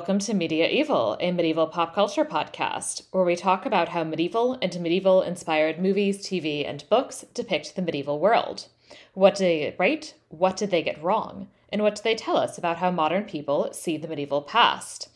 welcome to Media-eval, a medieval pop culture podcast, where we talk about how medieval and medieval inspired movies, TV, and books depict the medieval world. What did they get right? What did they get wrong? And what do they tell us about how modern people see the medieval past?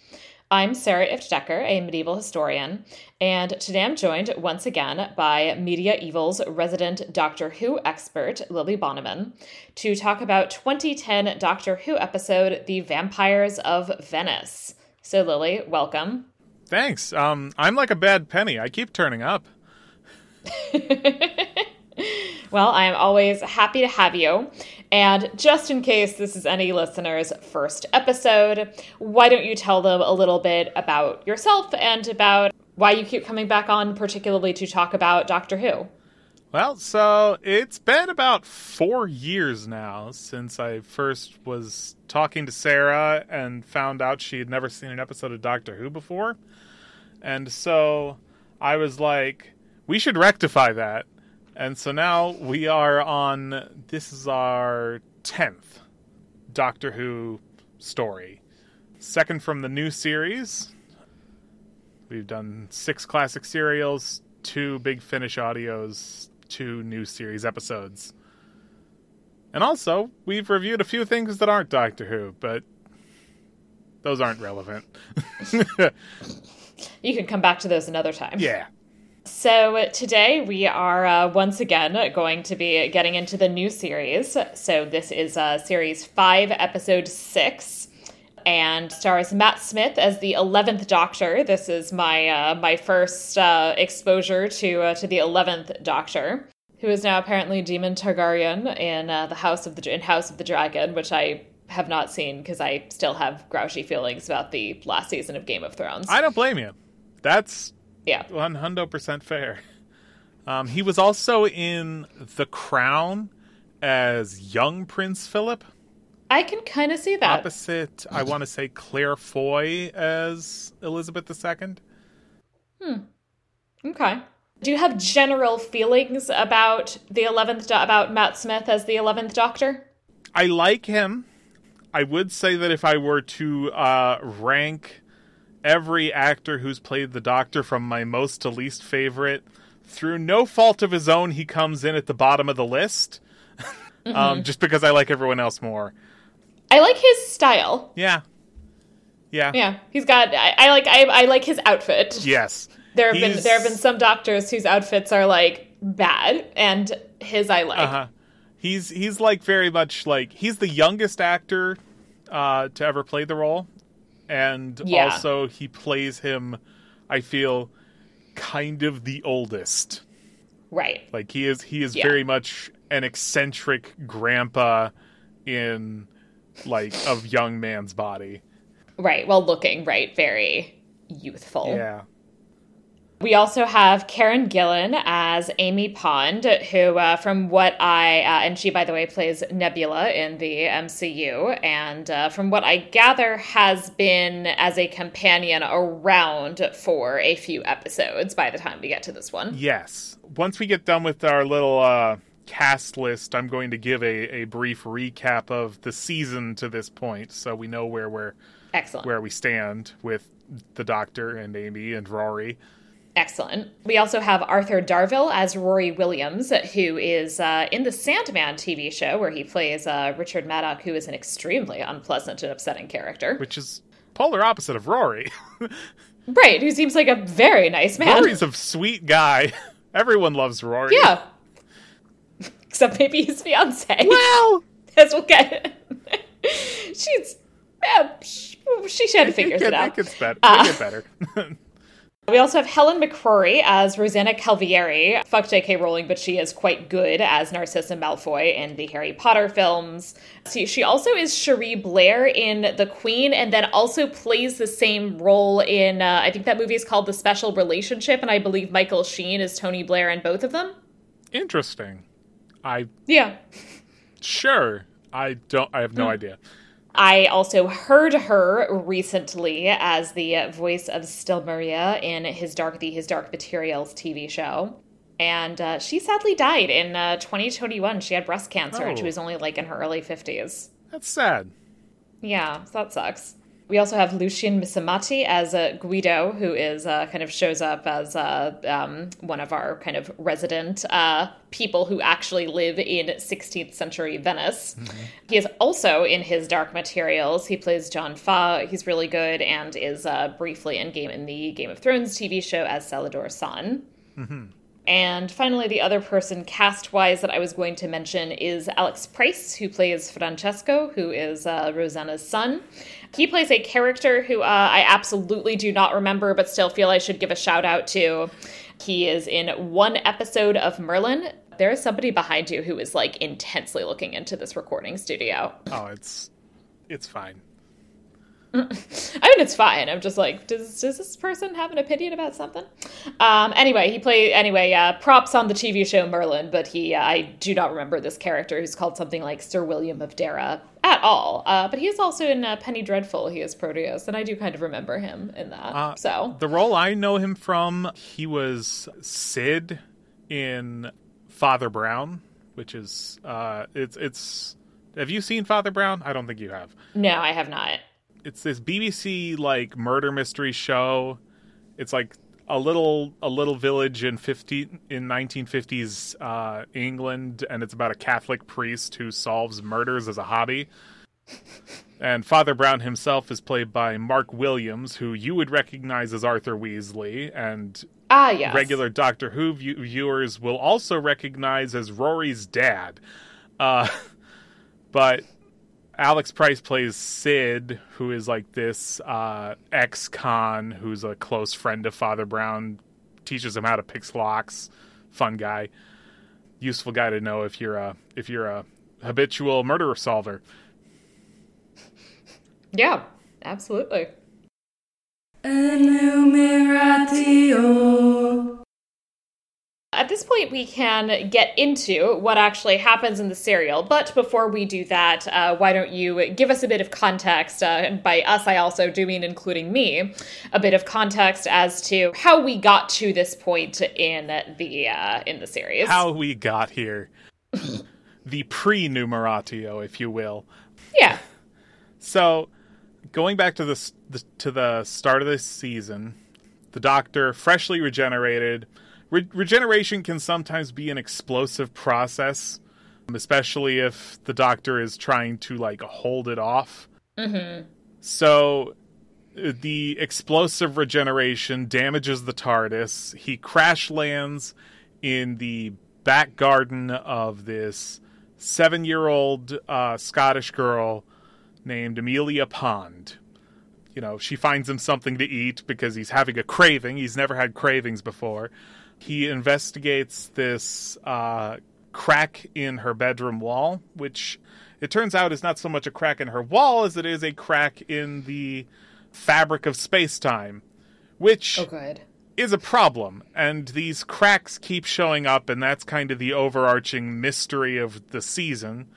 I'm Sarah Iftedecker, a medieval historian, and today I'm joined once again by Media-eval's resident Doctor Who expert, Lily Bonnemann, to talk about 2010 Doctor Who episode, The Vampires of Venice. So, Lily, welcome. Thanks. Um, I'm like a bad penny. I keep turning up. well, I am always happy to have you. And just in case this is any listener's first episode, why don't you tell them a little bit about yourself and about why you keep coming back on, particularly to talk about Doctor Who? Well, so it's been about four years now since I first was talking to Sarah and found out she had never seen an episode of Doctor Who before. And so I was like, we should rectify that. And so now we are on this is our 10th Doctor Who story. Second from the new series. We've done six classic serials, two big finish audios, two new series episodes. And also, we've reviewed a few things that aren't Doctor Who, but those aren't relevant. you can come back to those another time. Yeah. So, today we are uh, once again going to be getting into the new series. So, this is uh, series five, episode six, and stars Matt Smith as the 11th Doctor. This is my uh, my first uh, exposure to, uh, to the 11th Doctor, who is now apparently Daemon Targaryen in uh, the House of the in House of the Dragon, which I have not seen because I still have grouchy feelings about the last season of Game of Thrones. I don't blame you. That's yeah, one hundred percent fair. Um, he was also in The Crown as young Prince Philip. I can kind of see that. Opposite, I want to say Claire Foy as Elizabeth II. Hmm. Okay. Do you have general feelings about the eleventh do- about Matt Smith as the eleventh Doctor? I like him. I would say that if I were to uh, rank every actor who's played the Doctor from my most to least favorite, through no fault of his own, he comes in at the bottom of the list. mm-hmm. um, just because I like everyone else more. I like his style. Yeah. Yeah. Yeah. He's got I, I like I, I like his outfit. Yes. There have He's... been there have been some doctors whose outfits are like bad and his I like. Uh-huh. He's he's like very much like he's the youngest actor uh, to ever play the role, and yeah. also he plays him. I feel kind of the oldest. Right. Like he is he is yeah. very much an eccentric grandpa in like of young man's body. Right. Well looking, right, very youthful. Yeah. We also have Karen Gillan as Amy Pond, who, uh, from what I, uh, and she, by the way, plays Nebula in the MCU, and uh, from what I gather, has been as a companion around for a few episodes by the time we get to this one. Yes. Once we get done with our little uh, cast list, I'm going to give a, a brief recap of the season to this point so we know where we're. Excellent. Where we stand with the Doctor and Amy and Rory. Excellent. We also have Arthur Darvill as Rory Williams, who is uh, in the Sandman TV show, where he plays uh, Richard Madoc, who is an extremely unpleasant and upsetting character. Which is polar opposite of Rory. right, who seems like a very nice man. Rory's a sweet guy. Everyone loves Rory. Yeah. Except maybe his fiance. Well, as we'll get. She's. Yeah, she, she had to figure it, out. It gets better. Uh, get better. We also have Helen McCrory as Rosanna Calvierri. Fuck J.K. Rowling, but she is quite good as Narcissa Malfoy in the Harry Potter films. See, she also is Cherie Blair in The Queen, and then also plays the same role in, uh, I think that movie is called The Special Relationship, and I believe Michael Sheen is Tony Blair in both of them. Interesting. I. Yeah. Sure. I don't, I have no mm. idea. I also heard her recently as the voice of Stelmaria in his Dark the His Dark Materials TV show. And uh, she sadly died in uh, 2021. She had breast cancer and she Oh. was only like in her early 50s. That's sad. Yeah, so that sucks. We also have Lucian Msamati as uh, Guido, who is uh, kind of shows up as uh, um, one of our kind of resident uh, people who actually live in 16th century Venice. He is also in his Dark Materials. He plays John Faa. He's really good and is uh, briefly in game in the Game of Thrones TV show as Salladhor Saan. And finally, the other person cast wise that I was going to mention is Alex Price, who plays Francesco, who is uh, Rosanna's son. He plays a character who uh, I absolutely do not remember, but still feel I should give a shout out to. He is in one episode of Merlin. There is somebody behind you who is like intensely looking into this recording studio. Oh, it's it's fine. I mean, it's fine. I'm just like, does does this person have an opinion about something? Um, anyway, he played anyway. Uh, props on the TV show Merlin, but he uh, I do not remember this character who's called something like Sir William of Dara at all. Uh, but he is also in uh, Penny Dreadful. He is Proteus, and I do kind of remember him in that. Uh, so The role I know him from, he was Sid in Father Brown, which is uh it's it's have you seen Father Brown? I don't think you have. no, I have not. It's this BBC like murder mystery show. It's like a little a little village in 50 in 1950s uh England and it's about a Catholic priest who solves murders as a hobby. And Father Brown himself is played by Mark Williams, who you would recognize as Arthur Weasley, and Ah, yes. regular Doctor Who view- viewers will also recognize as Rory's dad. Uh, but Alex Price plays Sid, who is like this uh, ex-con who's a close friend of Father Brown, teaches him how to pick locks. Fun guy, useful guy to know if you're a if you're a habitual murder solver. Yeah, absolutely. Enumeratio. At this point, we can get into what actually happens in the serial. But before we do that, uh, why don't you give us a bit of context? Uh, and by us, I also do mean including me, a bit of context as to how we got to this point in the uh, in the series. How we got here, the pre-numeratio, if you will. Yeah. So, going back to the, the to the start of this season, the Doctor, freshly regenerated. Re- regeneration can sometimes be an explosive process, especially if the Doctor is trying to like hold it off. Mm-hmm. So, uh, the explosive regeneration damages the TARDIS. He crash lands in the back garden of this seven-year-old uh, Scottish girl named Amelia Pond. You know, she finds him something to eat because he's having a craving. He's never had cravings before. He investigates this uh, crack in her bedroom wall, which it turns out is not so much a crack in her wall as it is a crack in the fabric of space time, which Oh, is a problem. And these cracks keep showing up, and that's kind of the overarching mystery of the season.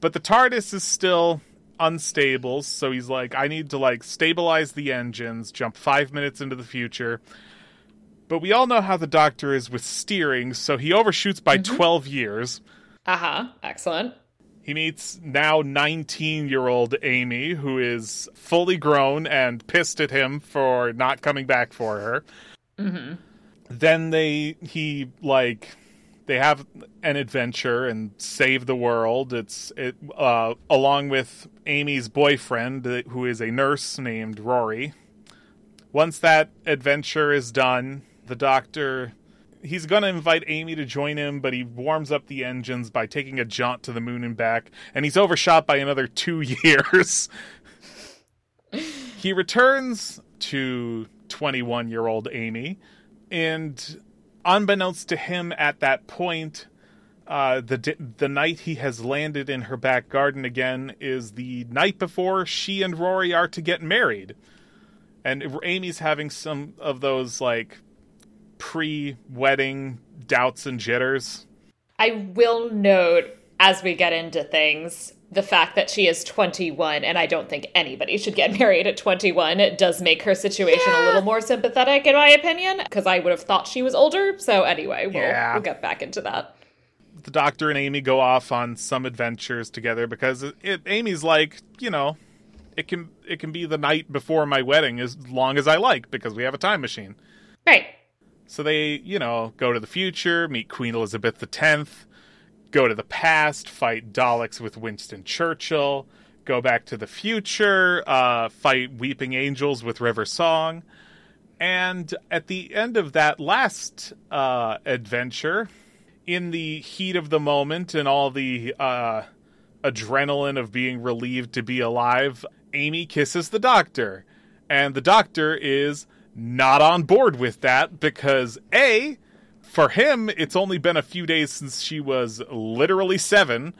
But the TARDIS is still unstable, so he's like, I need to like stabilize the engines, jump five minutes into the future. But we all know how the Doctor is with steering, so he overshoots by 12 years. Uh huh. Excellent. He meets now 19 year old Amy, who is fully grown and pissed at him for not coming back for her. Then they, he, like, they have an adventure and save the world. It's, it, uh, along with Amy's boyfriend, who is a nurse named Rory. Once that adventure is done, the doctor he's going to invite Amy to join him, but he warms up the engines by taking a jaunt to the moon and back, and he's overshot by another two years. he returns to 21 year old Amy, and unbeknownst to him at that point, uh, the the night he has landed in her back garden again is the night before she and Rory are to get married, and Amy's having some of those like pre-wedding doubts and jitters. I will note as we get into things, the fact that she is 21 and I don't think anybody should get married at 21 it does make her situation yeah. a little more sympathetic in my opinion because I would have thought she was older. So anyway, we'll, yeah. we'll get back into that. The doctor and Amy go off on some adventures together because it, it, Amy's like, you know, it can it can be the night before my wedding as long as I like because we have a time machine. Right. So they, you know, go to the future, meet Queen Elizabeth X, go to the past, fight Daleks with Winston Churchill, go back to the future, uh, fight Weeping Angels with River Song. And at the end of that last uh, adventure, in the heat of the moment and all the uh, adrenaline of being relieved to be alive, Amy kisses the doctor. And the doctor is not on board with that because A, for him, it's only been a few days since she was literally seven.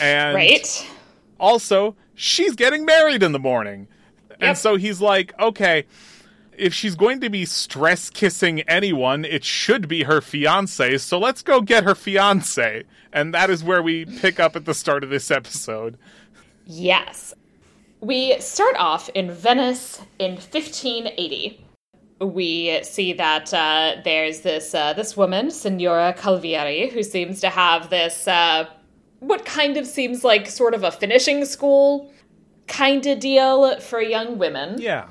And right. also, she's getting married in the morning. Yep. And so he's like, okay, if she's going to be stress kissing anyone, it should be her fiance. So let's go get her fiance. And that is where we pick up at the start of this episode. Yes. We start off in Venice in 1580 we see that uh, there's this uh, this woman, Signora Calvierri, who seems to have this uh, what kind of seems like sort of a finishing school kind of deal for young women. Yeah.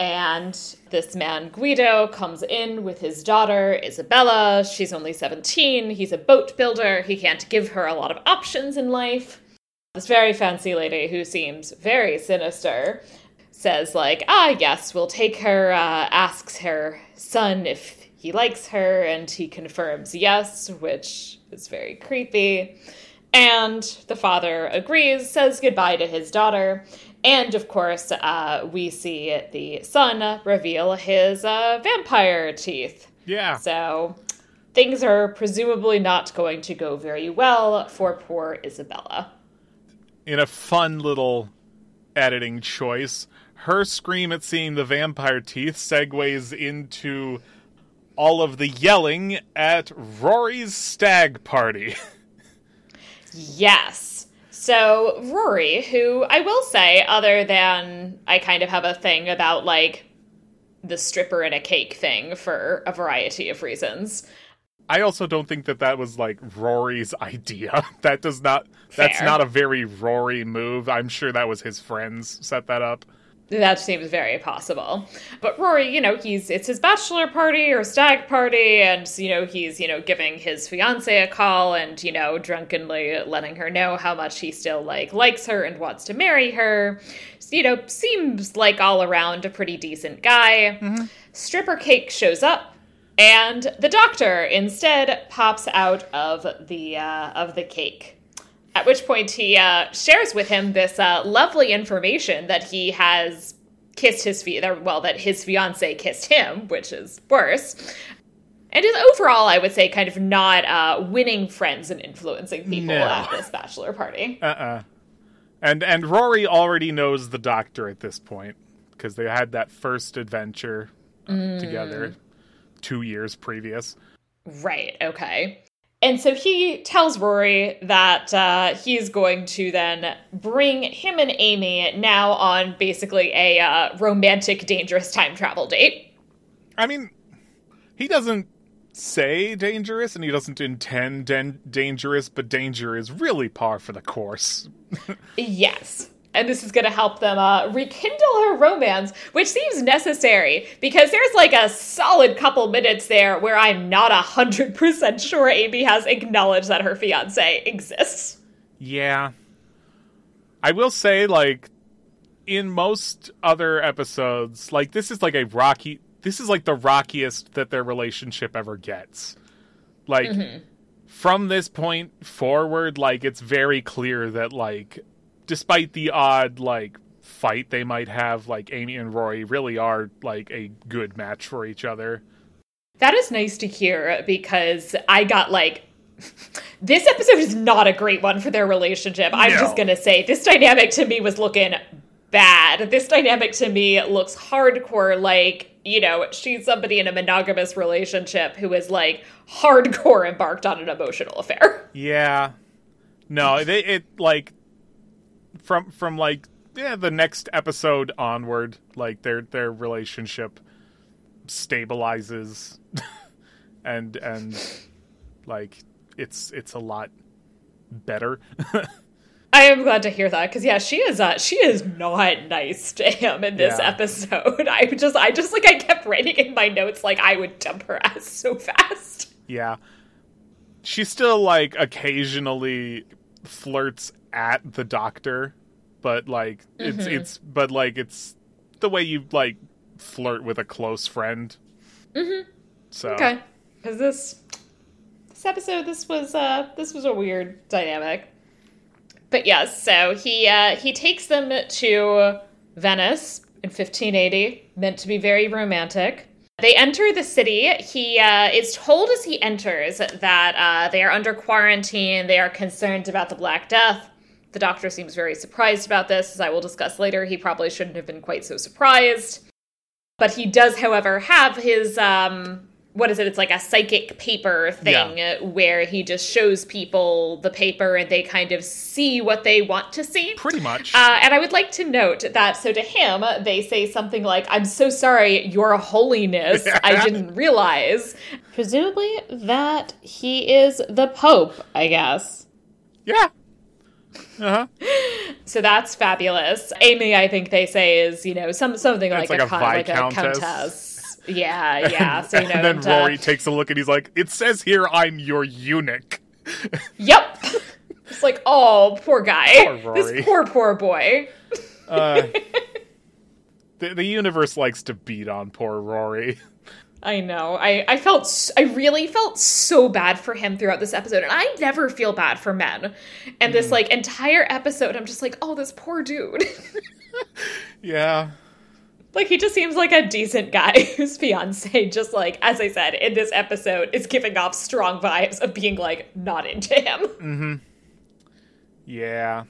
And this man Guido comes in with his daughter Isabella. She's only 17. He's a boat builder. He can't give her a lot of options in life. This very fancy lady who seems very sinister says like, ah, yes, we'll take her, uh, asks her son if he likes her, and he confirms yes, which is very creepy. And the father agrees, says goodbye to his daughter, and of course, uh, we see the son reveal his uh, vampire teeth. Yeah. So things are presumably not going to go very well for poor Isabella. In a fun little editing choice, her scream at seeing the vampire teeth segues into all of the yelling at Rory's stag party. yes. So, Rory, who I will say, other than I kind of have a thing about like the stripper in a cake thing for a variety of reasons. I also don't think that that was like Rory's idea. That does not, Fair. that's not a very Rory move. I'm sure that was his friends set that up. That seems very possible. But Rory, you know, he's it's his bachelor party or stag party, and you know, he's, you know, giving his fiance a call and, you know, drunkenly letting her know how much he still like likes her and wants to marry her. You know, seems like all around a pretty decent guy. Mm-hmm. Stripper Cake shows up, and the doctor instead pops out of the uh, of the cake. At which point he uh, shares with him this uh, lovely information that he has kissed his well that his fiance kissed him, which is worse. And is overall, I would say, kind of not uh, winning friends and influencing people no. at this bachelor party. Uh uh-uh. uh And and Rory already knows the doctor at this point because they had that first adventure mm. together two years previous. Right. Okay. And so he tells Rory that uh, he's going to then bring him and Amy now on basically a uh, romantic, dangerous time travel date. I mean, he doesn't say dangerous and he doesn't intend dan- dangerous, but danger is really par for the course. yes and this is going to help them uh, rekindle her romance, which seems necessary because there's like a solid couple minutes there where I'm not a hundred percent sure Amy has acknowledged that her fiance exists. Yeah, I will say, like in most other episodes, like this is like a rocky. This is like the rockiest that their relationship ever gets. Like. Mm-hmm. From this point forward, like it's very clear that like despite the odd like fight they might have, like Amy and Rory really are like a good match for each other. That is nice to hear because I got like this episode is not a great one for their relationship. I'm no. just gonna say this dynamic to me was looking bad. This dynamic to me looks hardcore like, you know, she's somebody in a monogamous relationship who is like hardcore embarked on an emotional affair. Yeah. No, they it like from from like yeah the next episode onward, like their their relationship stabilizes, and and like it's it's a lot better. I am glad to hear that because yeah, she is uh, she is not nice to him in this Yeah. episode. I just I just like I kept writing in my notes like I would dump her ass so fast. yeah, she still like occasionally flirts at the doctor, but like it's it's but like it's the way you like flirt with a close friend. Mm-hmm. So Okay, because this this episode this was uh this was a weird dynamic. But yes, so he uh, he takes them to Venice in 1580, meant to be very romantic. They enter the city. He uh, is told as he enters that uh, they are under quarantine. They are concerned about the Black Death. The doctor seems very surprised about this, as I will discuss later. He probably shouldn't have been quite so surprised. But he does, however, have his um what is it? It's like a psychic paper thing Yeah. where he just shows people the paper and they kind of see what they want to see. pretty much. Uh, and I would like to note that so to him, they say something like, I'm so sorry, Your Holiness. I didn't realize. Presumably that he is the Pope, I guess. yeah. Uh huh. So that's fabulous. Amy, I think they say is, you know, some something like, like a, a con- like a countess. Yeah, yeah. So you know, and then and, uh, Rory takes a look and he's like, "It says here I'm your eunuch." Yep. It's like, oh, poor guy. Poor Rory. This poor, poor boy. Uh, the, the universe likes to beat on poor Rory. I know. I, I felt, I really felt so bad for him throughout this episode. And I never feel bad for men. And this, like, entire episode, I'm just like, oh, this poor dude. yeah. like, he just seems like a decent guy whose fiance, just like, as I said, in this episode, is giving off strong vibes of being, like, not into him. Mm-hmm. Yeah.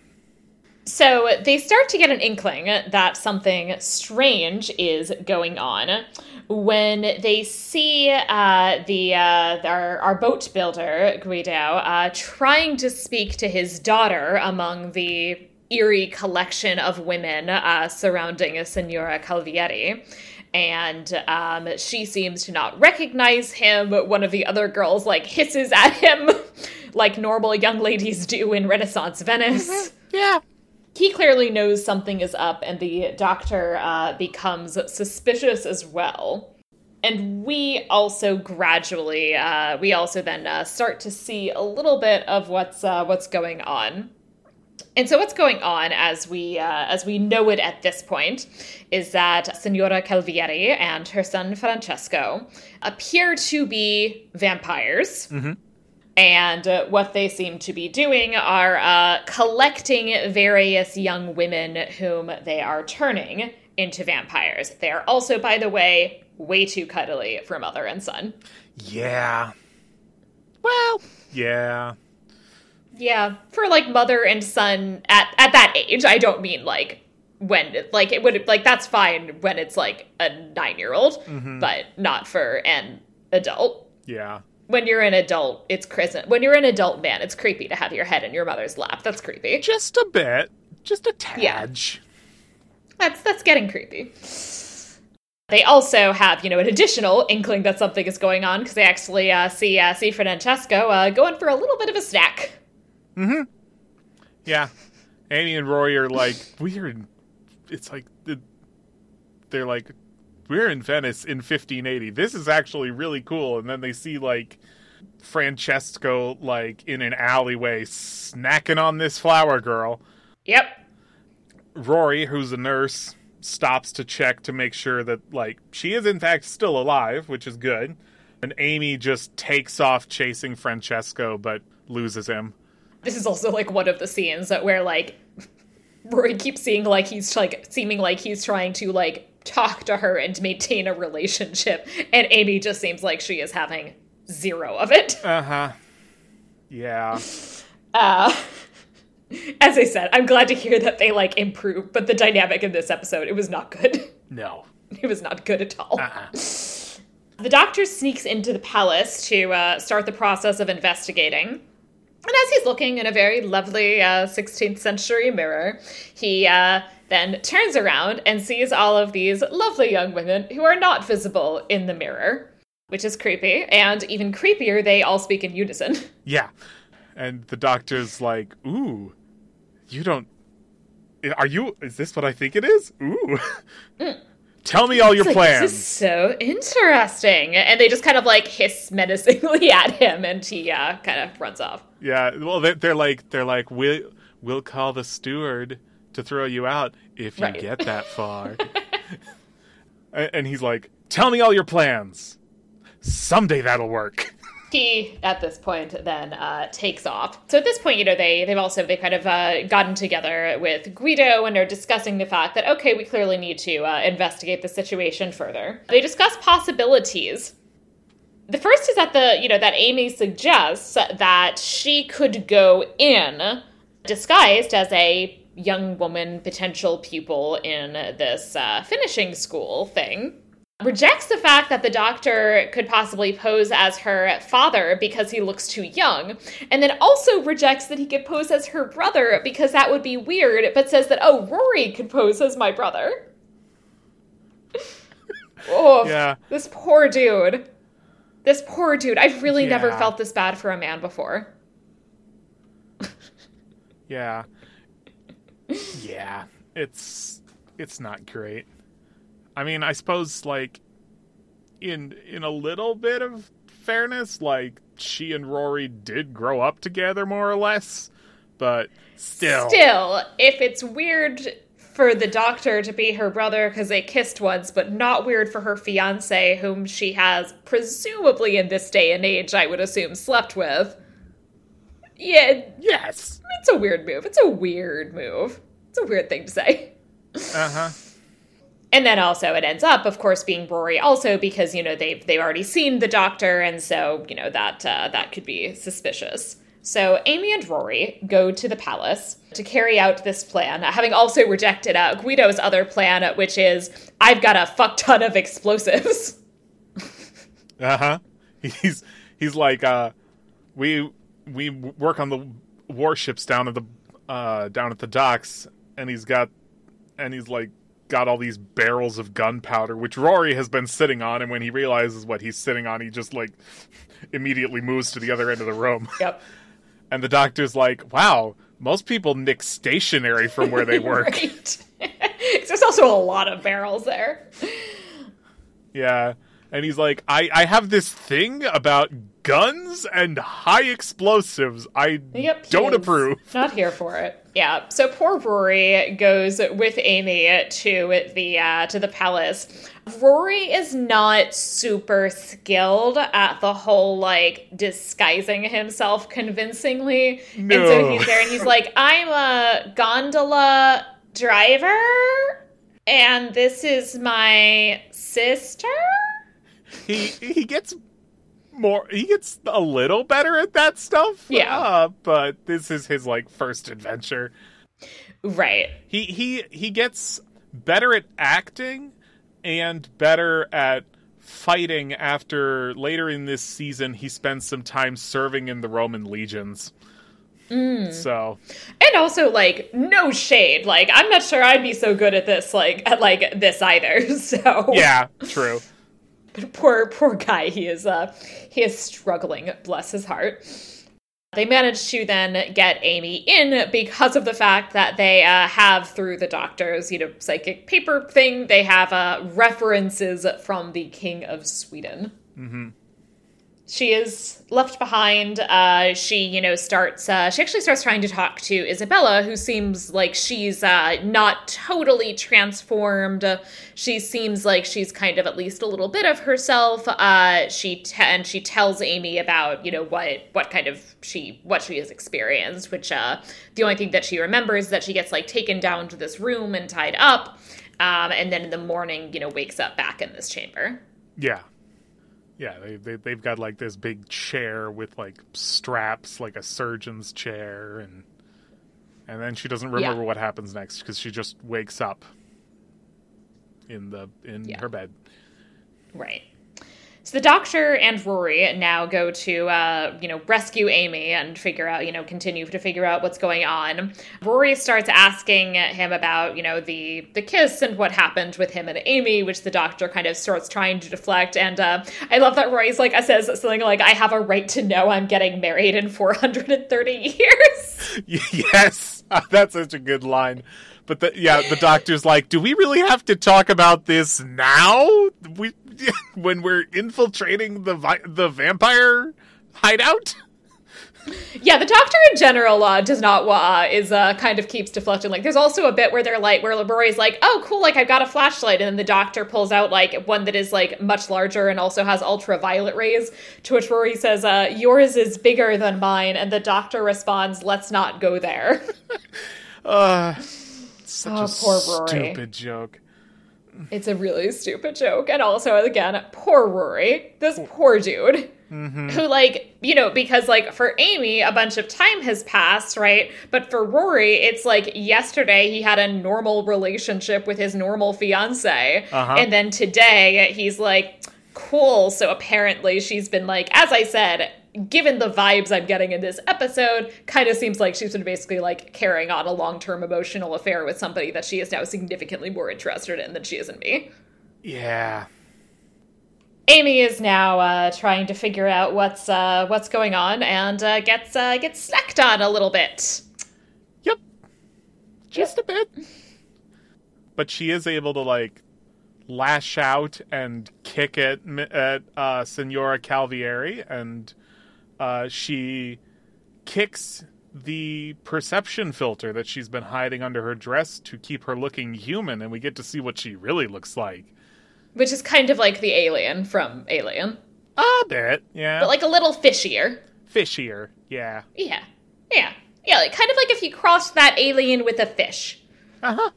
So they start to get an inkling that something strange is going on when they see uh, the uh, our, our boat builder Guido uh, trying to speak to his daughter among the eerie collection of women uh, surrounding a Signora Calvierri. And um, she seems to not recognize him. One of the other girls like hisses at him, like normal young ladies do in Renaissance Venice Yeah. He clearly knows something is up, and the doctor uh, becomes suspicious as well. And we also gradually, uh, we also then uh, start to see a little bit of what's uh, what's going on. And so, what's going on as we uh, as we know it at this point is that Signora Calvierri and her son Francesco appear to be vampires. And uh, what they seem to be doing are uh, collecting various young women whom they are turning into vampires. They are also, by the way, way too cuddly for mother and son. Yeah. Well, yeah. Yeah, for like mother and son at at that age. I don't mean like when like it would like that's fine when it's like a nine year old, but not for an adult. Yeah. When you're an adult, it's crisp. When you're an adult man, it's creepy to have your head in your mother's lap. That's creepy. Just a bit. Just a tad. Yeah. That's that's getting creepy. They also have, you know, an additional inkling that something is going on because they actually uh, see uh, see Francesco uh, going for a little bit of a snack. Mm-hmm. Yeah. Amy and Rory are like, we're. It's like. They're like, we're in Venice in 1580. This is actually really cool. And then they see, like, Francesco, like, in an alleyway snacking on this flower girl. Yep. Rory, who's a nurse, stops to check to make sure that, like, she is in fact still alive, which is good. And Amy just takes off chasing Francesco, but loses him. This is also like one of the scenes that where like Rory keeps seeing like he's like seeming like he's trying to like talk to her and maintain a relationship, and Amy just seems like she is having zero of it. Uh huh. Yeah. Uh, as I said, I'm glad to hear that they like improved, but the dynamic in this episode it was not good. No. It was not good at all. Uh-uh. The doctor sneaks into the palace to uh, start the process of investigating. And as he's looking in a very lovely uh, 16th century mirror, he uh, then turns around and sees all of these lovely young women who are not visible in the mirror, which is creepy. And even creepier, they all speak in unison. Yeah. And the doctor's like, "Ooh, you don't Are you is this what I think it is? Ooh." Tell me all your like, plans. This is so interesting. And they just kind of like hiss menacingly at him, and he uh, kind of runs off. Yeah, well, they're, they're like they're like we'll we'll call the steward to throw you out if you Right. get that far. And he's like, "Tell me all your plans. Someday that'll work." he at this point then uh, takes off so at this point you know they they've also they kind of uh, gotten together with guido and are discussing the fact that okay we clearly need to uh, investigate the situation further they discuss possibilities the first is that the you know that amy suggests that she could go in disguised as a young woman potential pupil in this uh, finishing school thing rejects the fact that the doctor could possibly pose as her father because he looks too young, and then also rejects that he could pose as her brother because that would be weird, but says that, oh, Rory could pose as my brother. oh, Yeah. this poor dude. This poor dude. I've really never felt this bad for a man before. Yeah. Yeah. It's it's not great. I mean, I suppose like in in a little bit of fairness, like she and Rory did grow up together more or less, but still. Still, if it's weird for the doctor to be her brother because they kissed once, but not weird for her fiance, whom she has presumably in this day and age, I would assume, slept with. Yeah, Yes. it's a weird move. It's a weird move. It's a weird thing to say. Uh-huh. And then also it ends up, of course, being Rory also because you know they've they've already seen the doctor, and so you know that uh, that could be suspicious. So Amy and Rory go to the palace to carry out this plan, having also rejected uh, Guido's other plan, which is I've got a fuck ton of explosives. Uh-huh. He's he's like uh we we work on the warships down at the uh down at the docks and he's got and he's like got all these barrels of gunpowder which Rory has been sitting on and when he realizes what he's sitting on he just like immediately moves to the other end of the room Yep. and the doctor's like wow most people nick stationary from where they work Right. There's also a lot of barrels there. Yeah. And he's like, I, I have this thing about guns and high explosives. I Yep, don't approve. Not here for it. Yeah. So poor Rory goes with Amy to the uh, to the palace. Rory is not super skilled at the whole like disguising himself convincingly, No. and so he's there and he's like, "I'm a gondola driver, and this is my sister." He he gets more he gets a little better at that stuff. Yeah. uh, but this is his like first adventure. Right. He he he gets better at acting and better at fighting after later in this season he spends some time serving in the Roman legions. Mm. So And also, like, no shade. Like, I'm not sure I'd be so good at this, like, at like this either. So yeah, true. Poor, poor guy. He is, uh, he is struggling. Bless his heart. They managed to then get Amy in because of the fact that they uh, have, through the doctor's, you know, psychic paper thing, they have uh, references from the King of Sweden. Mm hmm she is left behind. Uh, she, you know, starts. Uh, she actually starts trying to talk to Isabella, who seems like she's uh, not totally transformed. She seems like she's kind of at least a little bit of herself. Uh, she and she tells Amy about, you know, what what kind of she what she has experienced. Which uh, the only thing that she remembers is that she gets like taken down to this room and tied up, um, and then in the morning, you know, wakes up back in this chamber. Yeah. Yeah, they, they they've got like this big chair with like straps, like a surgeon's chair, and and then she doesn't remember Yeah. what happens next because she just wakes up in the in Yeah. her bed. Right. So the doctor and Rory now go to, uh, you know, rescue Amy and figure out, you know, continue to figure out what's going on. Rory starts asking him about, you know, the the kiss and what happened with him and Amy, which the doctor kind of starts trying to deflect. And uh, I love that Rory's like says something like, "I have a right to know I'm getting married in 430 years." yes, that's such a good line. But the, yeah, the doctor's like, "Do we really have to talk about this now? We when we're infiltrating the vi- the vampire hideout?" Yeah, the doctor in general uh, does not uh, is uh, kind of keeps deflecting. Like, there's also a bit where they're like, where Rory's like, "Oh, cool! Like, I've got a flashlight," and then the doctor pulls out like one that is like much larger and also has ultraviolet rays. To which Rory says, uh, "Yours is bigger than mine," and the doctor responds, "Let's not go there." uh such oh, a poor Rory. stupid joke. It's a really stupid joke. And also, again, poor Rory. This poor dude. Mm-hmm. Who, like, you know, because, like, for Amy, a bunch of time has passed, right? But for Rory, it's like yesterday he had a normal relationship with his normal fiance. Uh-huh. And then today he's like, cool. So apparently she's been, like, as I said, given the vibes I'm getting in this episode, kind of seems like she's been basically like carrying on a long term emotional affair with somebody that she is now significantly more interested in than she is in me. Yeah. Amy is now uh, trying to figure out what's uh, what's going on and uh, gets uh, gets snacked on a little bit. Yep, just yep. a bit. But she is able to like lash out and kick at at uh, Senora Calvierri and uh, she kicks the perception filter that she's been hiding under her dress to keep her looking human, and we get to see what she really looks like. Which is kind of like the alien from Alien. A bit, yeah. But like a little fishier. Fishier, yeah. Yeah. Yeah. Yeah, like kind of like if you crossed that alien with a fish. Uh huh.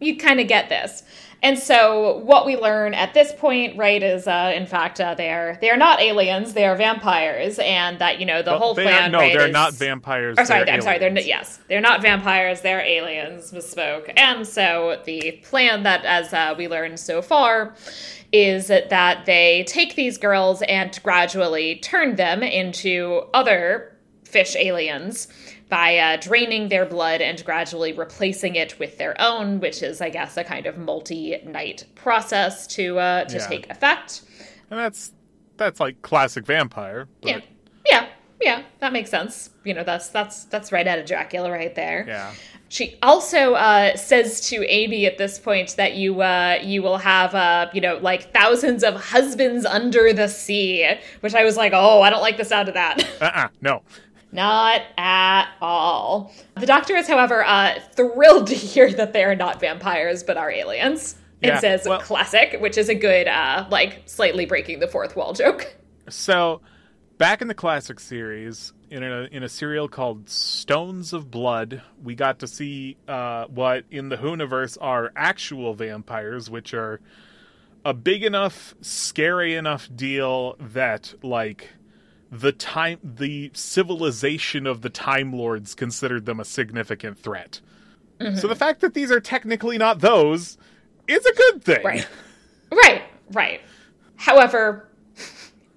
You'd kind of get this. And so what we learn at this point, right, is uh, in fact uh, they are they are not aliens, they are vampires, and that you know the well, whole plan. Are, no, right, they're is, not vampires. Or sorry, I'm aliens. sorry, they're yes, they're not vampires, they're aliens. Misspoke. And so the plan that, as uh, we learned so far, is that they take these girls and gradually turn them into other fish aliens by uh, draining their blood and gradually replacing it with their own, which is, I guess, a kind of multi-night process to uh, to yeah. take effect. And that's that's like classic vampire. But... Yeah, yeah, yeah. That makes sense. You know, that's that's that's right out of Dracula, right there. Yeah. She also uh, says to Amy at this point that you uh, you will have uh, you know like thousands of husbands under the sea, which I was like, oh, I don't like the sound of that. uh uh no. Not at all. The Doctor is, however, uh, thrilled to hear that they are not vampires but are aliens. Yeah, and says well, classic, which is a good, uh, like, slightly breaking the fourth wall joke. So, back in the classic series, in a, in a serial called Stones of Blood, we got to see uh, what in the Whoniverse are actual vampires, which are a big enough, scary enough deal that, like, the time the civilization of the time lords considered them a significant threat. Mm-hmm. so the fact that these are technically not those is a good thing. Right. Right right. However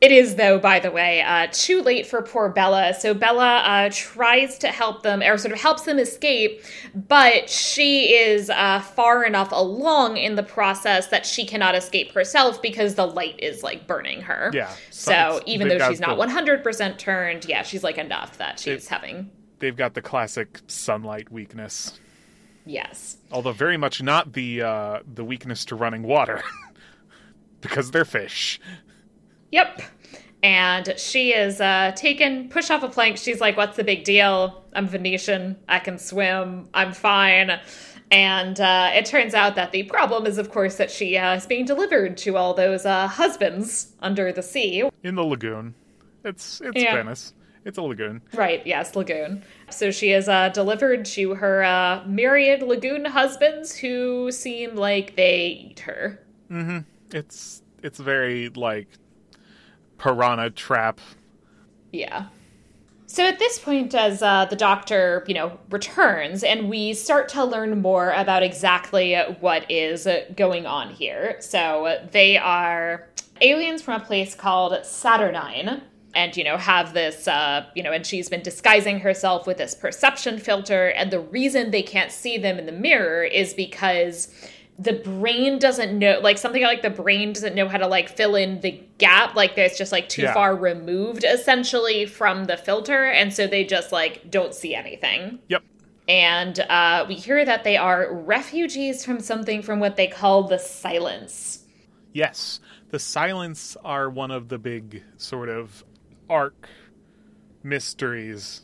it is, though, by the way, uh, too late for poor Bella. So Bella uh, tries to help them, or sort of helps them escape, but she is uh, far enough along in the process that she cannot escape herself because the light is like burning her. Yeah. So, even though she's not 100% turned, yeah, she's like enough that she's having. They've got the classic sunlight weakness. Yes. Although very much not the uh, the weakness to running water. because they're fish. Yep. And she is uh, taken, pushed off a plank. She's like, What's the big deal? I'm Venetian. I can swim. I'm fine. And uh, it turns out that the problem is, of course, that she uh, is being delivered to all those uh, husbands under the sea. In the lagoon. It's, it's yeah. Venice. It's a lagoon. Right, yes, lagoon. So she is uh, delivered to her uh, myriad lagoon husbands who seem like they eat her. Mm-hmm. It's it's very like piranha trap. Yeah. So at this point, as uh, the doctor, you know, returns, and we start to learn more about exactly what is going on here. So they are aliens from a place called Saturnyne and you know have this uh, you know and she's been disguising herself with this perception filter and the reason they can't see them in the mirror is because the brain doesn't know like something like the brain doesn't know how to like fill in the gap like there's just like too Yeah. far removed essentially from the filter and so they just like don't see anything Yep. and uh, we hear that they are refugees from something from what they call the silence Yes, the silence are one of the big sort of arc mysteries.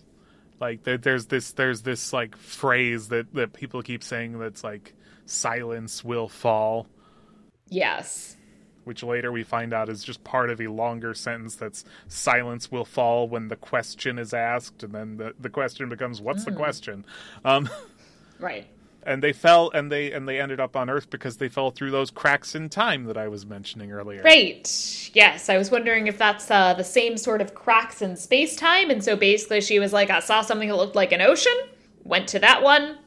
Like there's this, there's this like phrase that that people keep saying that's like silence will fall, yes which later we find out is just part of a longer sentence that's silence will fall when the question is asked, and then the the question becomes what's the question. Um, right and they fell, and they and they ended up on Earth because they fell through those cracks in time that I was mentioning earlier. Right. Yes, I was wondering if that's uh, the same sort of cracks in space time. And so basically, she was like, I saw something that looked like an ocean, went to that one,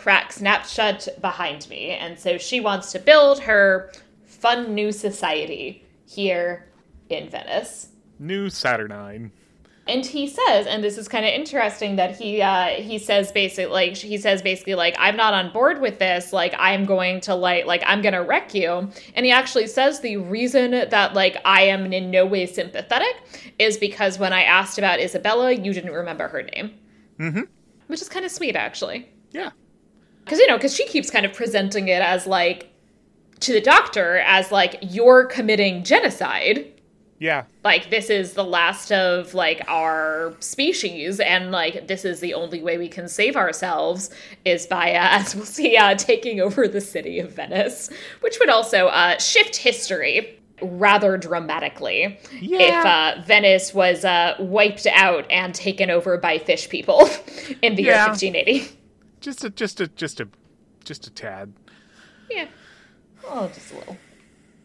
crack snapped shut behind me. And so she wants to build her fun new society here in Venice. New Saturnyne. And he says, and this is kind of interesting that he uh, he says basically like he says basically like I'm not on board with this. Like I'm going to like like I'm gonna wreck you. And he actually says the reason that like I am in no way sympathetic is because when I asked about Isabella, you didn't remember her name. Mm-hmm. Which is kind of sweet actually, Yeah. Because you know because she keeps kind of presenting it as like to the doctor as like you're committing genocide Yeah. like this is the last of like our species and like this is the only way we can save ourselves is by uh, as we'll see uh, taking over the city of venice which would also uh, shift history rather dramatically yeah. if uh, venice was uh, wiped out and taken over by fish people in the Yeah. year 1580 Just a just a just a just a tad. Yeah. Oh, just a little.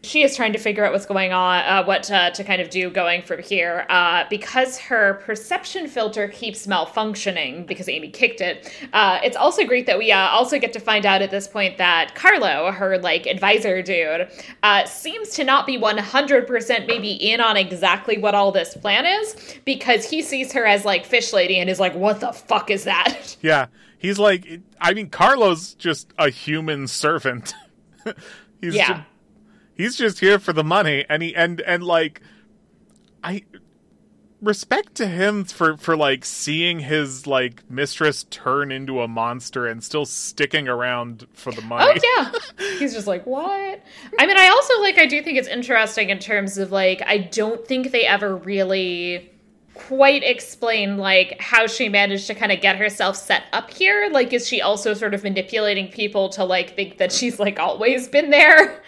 She is trying to figure out what's going on, uh, what uh, to kind of do going from here. Uh, because her perception filter keeps malfunctioning because Amy kicked it. Uh, it's also great that we uh, also get to find out at this point that Carlo, her like advisor dude, uh, seems to not be 100% maybe in on exactly what all this plan is because he sees her as like fish lady and is like, what the fuck is that? Yeah. He's like I mean Carlo's just a human servant. he's Yeah. ju- he's just here for the money and he and and like I respect to him for for like seeing his like mistress turn into a monster and still sticking around for the money. Oh yeah. He's just like, what? I mean, I also like I do think it's interesting in terms of like I don't think they ever really quite explain like how she managed to kind of get herself set up here. Like is she also sort of manipulating people to like think that she's like always been there?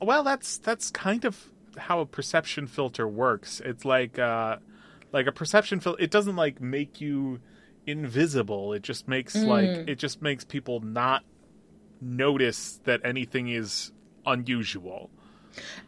Well, that's that's kind of how a perception filter works. It's like uh like a perception filter it doesn't like make you invisible. It just makes like it just makes people not notice that anything is unusual.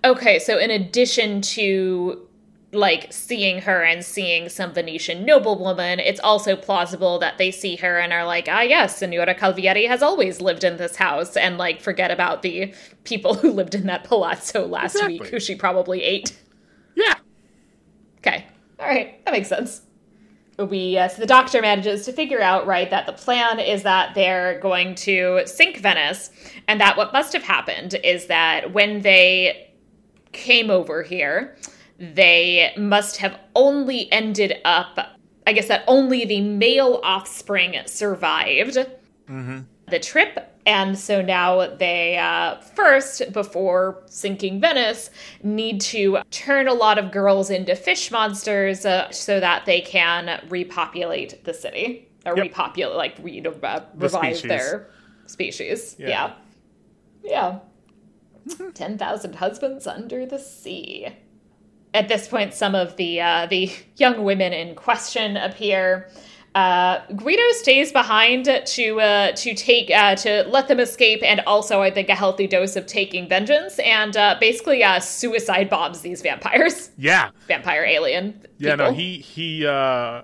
Okay, so in addition to like seeing her and seeing some Venetian noblewoman, it's also plausible that they see her and are like, ah, yes, Signora Calvierri has always lived in this house, and like forget about the people who lived in that palazzo last Exactly. week who she probably ate. Yeah. Okay, all right, that makes sense. We uh, so the doctor manages to figure out right that the plan is that they're going to sink Venice, and that what must have happened is that when they came over here, they must have only ended up. I guess that only the male offspring survived mm-hmm. the trip. And so now they, uh, first, before sinking Venice, need to turn a lot of girls into fish monsters uh, so that they can repopulate the city. Or Yep. repopulate, like, re- uh, revive their species. Yeah. Yeah. Yeah. 10,000 husbands under the sea. At this point, some of the uh, the young women in question appear. Uh, Guido stays behind to uh, to take uh, to let them escape, and also I think a healthy dose of taking vengeance, and uh, basically uh, suicide bombs these vampires, Yeah. vampire alien. Yeah, no, he he uh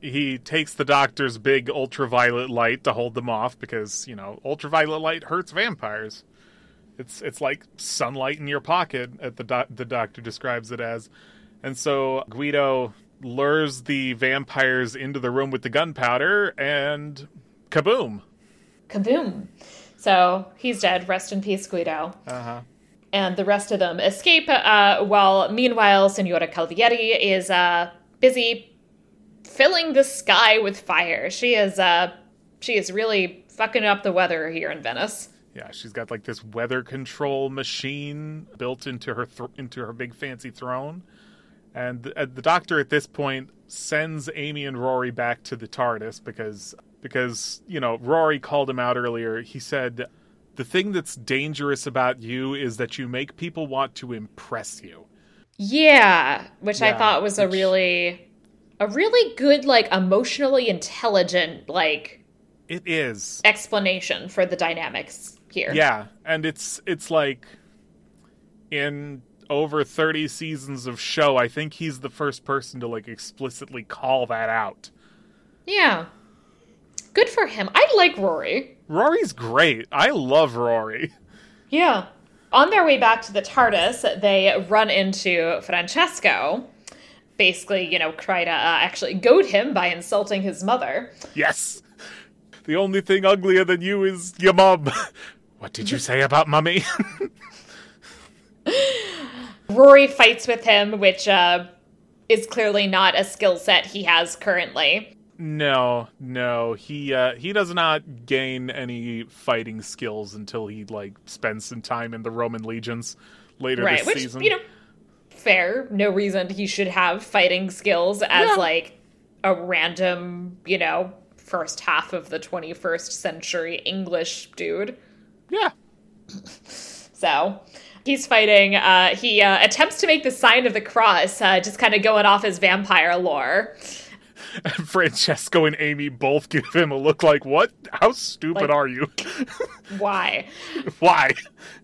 he takes the doctor's big ultraviolet light to hold them off because, you know, ultraviolet light hurts vampires. It's it's like sunlight in your pocket. At the doc- the doctor describes it as, and so Guido lures the vampires into the room with the gunpowder, and kaboom! Kaboom! So he's dead. Rest in peace, Guido. Uh huh. And the rest of them escape. Uh, while meanwhile, Senora Calvierri is uh, busy filling the sky with fire. She is uh, she is really fucking up the weather here in Venice. Yeah, she's got like this weather control machine built into her th- into her big fancy throne, and the, uh, the doctor at this point sends Amy and Rory back to the TARDIS because because you know Rory called him out earlier. He said the thing that's dangerous about you is that you make people want to impress you. Yeah, which I thought was a really a really good like emotionally intelligent like It is. explanation for the dynamics here. Yeah, and it's it's like in over 30 seasons of show, I think he's the first person to like explicitly call that out. Yeah. Good for him. I like Rory. Rory's great. I love Rory. Yeah. On their way back to the TARDIS, they run into Francesco. Basically, you know, try to uh, actually goad him by insulting his mother. Yes. The only thing uglier than you is your mom. What did you say about mummy? Rory fights with him, which uh, is clearly not a skill set he has currently. no, no. He uh he does not gain any fighting skills until he like spends some time in the Roman legions later right this which season. you know fair no reason he should have fighting skills as Yeah. like a random you know first half of the 21st century english dude yeah. so he's fighting uh, he uh, attempts to make the sign of the cross uh, just kind of going off his vampire lore Francesco and Amy both give him a look like, "What? How stupid Like- are you? why Why?"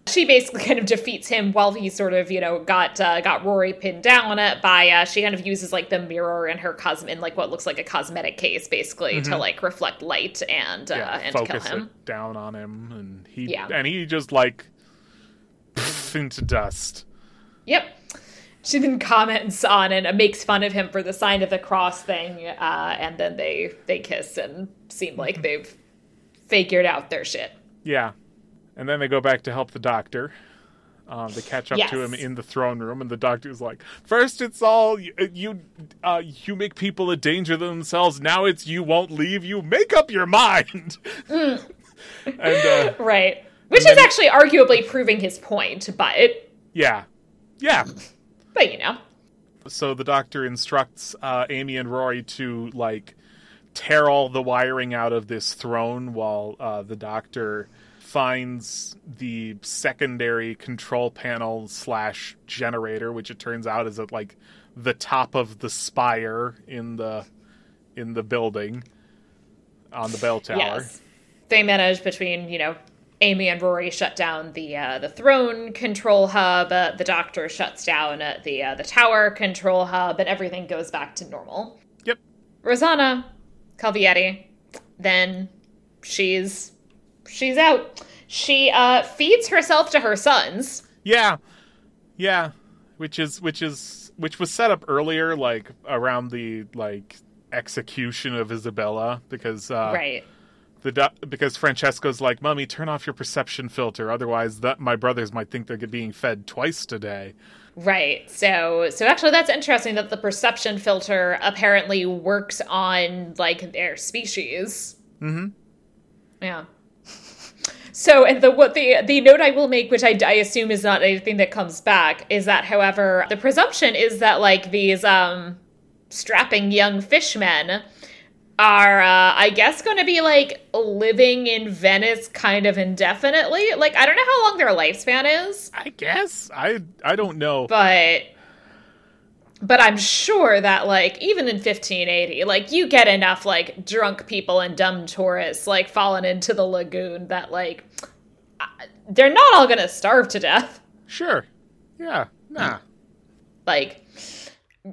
she basically kind of defeats him while he sort of you know got uh, got Rory pinned down it by uh, she kind of uses like the mirror in her cosm in like what looks like a cosmetic case basically to like reflect light and uh, Mm-hmm. Yeah, and kill him. it down on him, and he Yeah. and he just like pff, into dust. Yep. She then comments on and makes fun of him for the sign of the cross thing, uh, and then they they kiss and seem Mm-hmm. like they've figured out their shit. Yeah, and then they go back to help the doctor. Um, they catch up to him in the throne room, and the doctor's like, first it's all you, you, uh, you make people a danger to themselves. Now it's you won't leave. You make up your mind." and uh, Right. Which is then- actually arguably proving his point, but yeah, yeah. But you know. so the doctor instructs uh, Amy and Rory to like tear all the wiring out of this throne while uh, the doctor finds the secondary control panel slash generator, which it turns out is at like the top of the spire in the in the building on the bell tower. Yes. They manage between, you know, Amy and Rory shut down the uh, the throne control hub. Uh, the doctor shuts down uh, the uh, the tower control hub, and everything goes back to normal. Yep. Rosanna Calvierri, then she's she's out. She uh, feeds herself to her sons. Yeah, yeah, which is which is which was set up earlier, like around the like execution of Isabella, because uh, right. The do- because Francesco's like, "Mummy, turn off your perception filter, otherwise that my brothers might think they're being fed twice today." Right. So so actually that's interesting that the perception filter apparently works on like their species. Mm-hmm. Yeah. So and the what the the note I will make, which I, I assume is not anything that comes back, is that however the presumption is that like these um strapping young fishmen are uh, I guess going to be like living in Venice kind of indefinitely. Like I don't know how long their lifespan is. I guess I I don't know. but but I'm sure that like even in 1580, like you get enough like drunk people and dumb tourists like falling into the lagoon that like they're not all gonna starve to death. Sure. Yeah. Nah. Like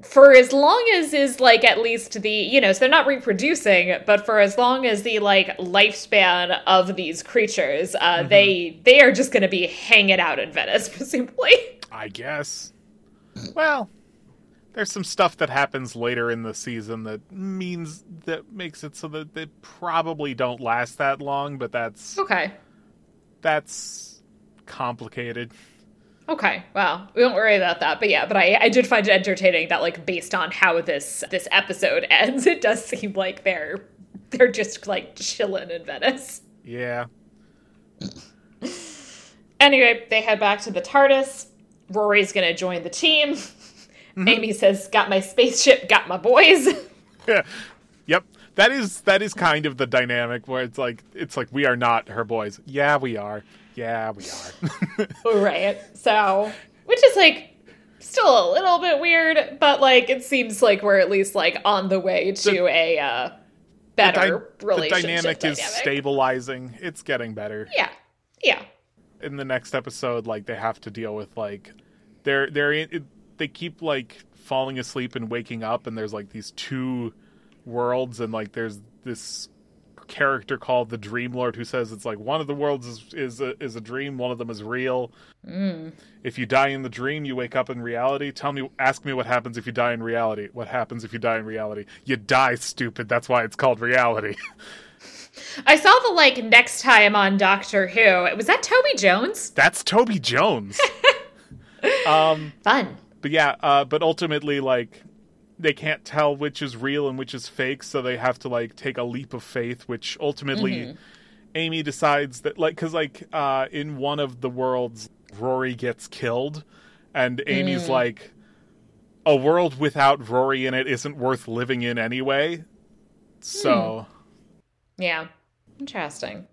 for as long as is like at least the you know so they're not reproducing but for as long as the like lifespan of these creatures uh mm-hmm. they they are just going to be hanging out in venice presumably. I guess. Well there's some stuff that happens later in the season that means that makes it so that they probably don't last that long but that's okay. that's complicated Okay, well, we won't worry about that. But yeah, but I, I did find it entertaining that like based on how this this episode ends, it does seem like they're they're just like chilling in Venice. Yeah. anyway, they head back to the TARDIS. Rory's gonna join the team. Mm-hmm. Amy says, "Got my spaceship, got my boys." yeah. Yep. That is that is kind of the dynamic where it's like it's like we are not her boys. Yeah, we are yeah, we are. right. So, which is like still a little bit weird, but like it seems like we're at least like on the way to the, a uh, better the di- relationship. The dynamic, dynamic is stabilizing. It's getting better. Yeah. Yeah. In the next episode, like they have to deal with like they're they're in, they keep like falling asleep and waking up, and there's like these two worlds, and like there's this character called the Dream Lord who says it's like one of the worlds is is a, is a dream, one of them is real. Mm. If you die in the dream, you wake up in reality. Tell me, ask me what happens if you die in reality. What happens if you die in reality? You die, stupid. That's why it's called reality. I saw the like next time on Doctor Who. Was that Toby Jones? That's Toby Jones. um, Fun. But yeah, uh, but ultimately, like they can't tell which is real and which is fake, so they have to like take a leap of faith, which ultimately mm-hmm. Amy decides that like because like uh, in one of the worlds Rory gets killed, and Amy's mm. like, a world without Rory in it isn't worth living in anyway. So, mm. yeah, interesting.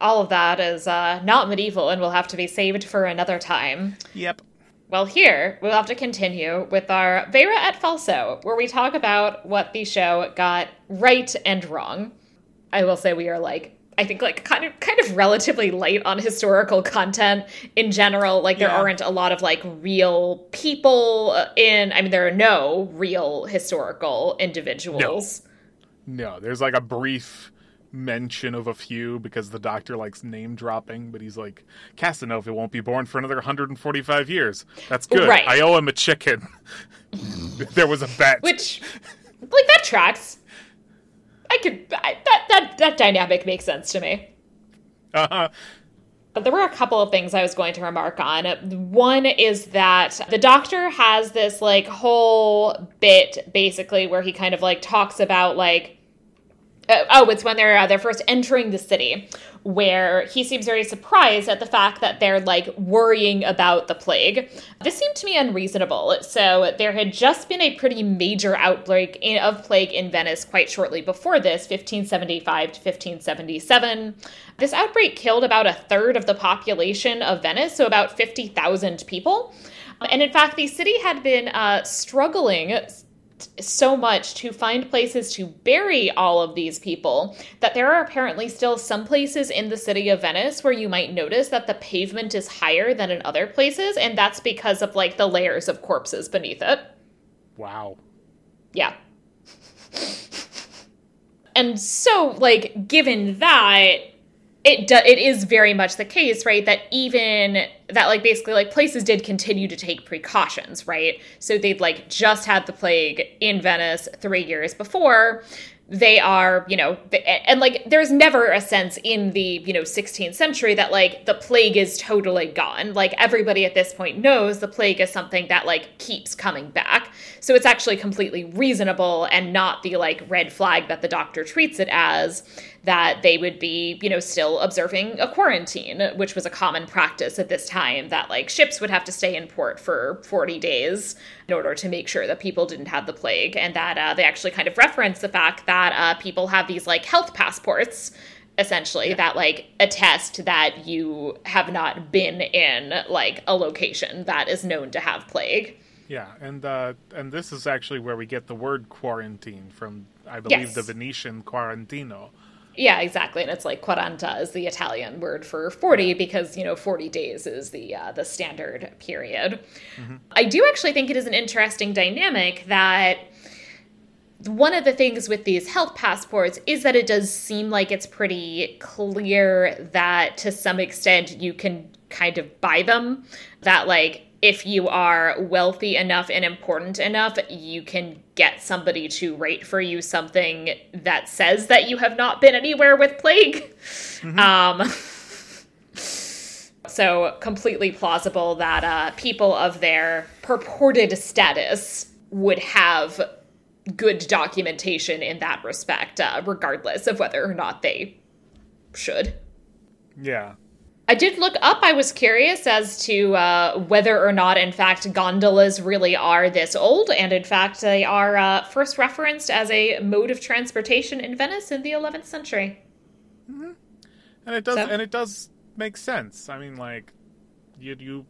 All of that is uh, not medieval and will have to be saved for another time. Yep. Well, here we'll have to continue with our Vera et Falso, where we talk about what the show got right and wrong. I will say we are like I think like kind of kind of relatively light on historical content in general. Like there yeah. aren't a lot of like real people uh, in. I mean, there are no real historical individuals. No, no there's like a brief mention of a few because the doctor likes name dropping, but he's like, Casanova won't be born for another 145 years. That's good. Right. I owe him a chicken. there was a bet. Which, like, that tracks. I could, I, that, that, that dynamic makes sense to me. Uh-huh. But there were a couple of things I was going to remark on. One is that the doctor has this like whole bit basically where he kind of like talks about like uh, oh, it's when they're uh, they're first entering the city, where he seems very surprised at the fact that they're like worrying about the plague. This seemed to me unreasonable. So there had just been a pretty major outbreak in, of plague in Venice quite shortly before this, 1575 to 1577. This outbreak killed about a third of the population of Venice, so about 50,000 people. And in fact, the city had been uh, struggling so much to find places to bury all of these people that there are apparently still some places in the city of Venice where you might notice that the pavement is higher than in other places, and that's because of like the layers of corpses beneath it. Wow. Yeah. and so, like, given that, it do, it is very much the case, right? That even that like basically like places did continue to take precautions, right? So they'd like just had the plague in Venice 3 years before they are, you know, and like there's never a sense in the, you know, 16th century that like the plague is totally gone. Like everybody at this point knows the plague is something that like keeps coming back. So it's actually completely reasonable and not the like red flag that the doctor treats it as that they would be, you know, still observing a quarantine, which was a common practice at this time that like ships would have to stay in port for 40 days in order to make sure that people didn't have the plague and that uh, they actually kind of reference the fact that uh, people have these like health passports essentially yeah. that like attest that you have not been in like a location that is known to have plague. Yeah, and uh, and this is actually where we get the word quarantine from. I believe yes. the Venetian quarantino. Yeah, exactly. And it's like quaranta is the Italian word for 40 because, you know, 40 days is the uh, the standard period. Mm-hmm. I do actually think it is an interesting dynamic that one of the things with these health passports is that it does seem like it's pretty clear that to some extent you can kind of buy them that like if you are wealthy enough and important enough, you can get somebody to write for you something that says that you have not been anywhere with plague. Mm-hmm. Um, so, completely plausible that uh, people of their purported status would have good documentation in that respect, uh, regardless of whether or not they should. Yeah. I did look up. I was curious as to uh, whether or not, in fact, gondolas really are this old, and in fact, they are uh, first referenced as a mode of transportation in Venice in the 11th century. Mm-hmm. And it does, so? and it does make sense. I mean, like, you, you,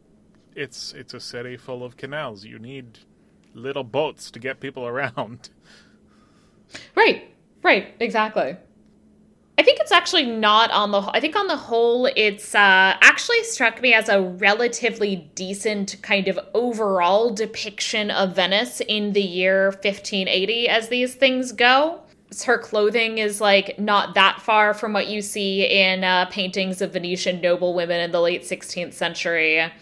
it's it's a city full of canals. You need little boats to get people around. Right. Right. Exactly. I think it's actually not on the. I think on the whole, it's uh, actually struck me as a relatively decent kind of overall depiction of Venice in the year 1580, as these things go. Her clothing is like not that far from what you see in uh, paintings of Venetian noblewomen in the late 16th century,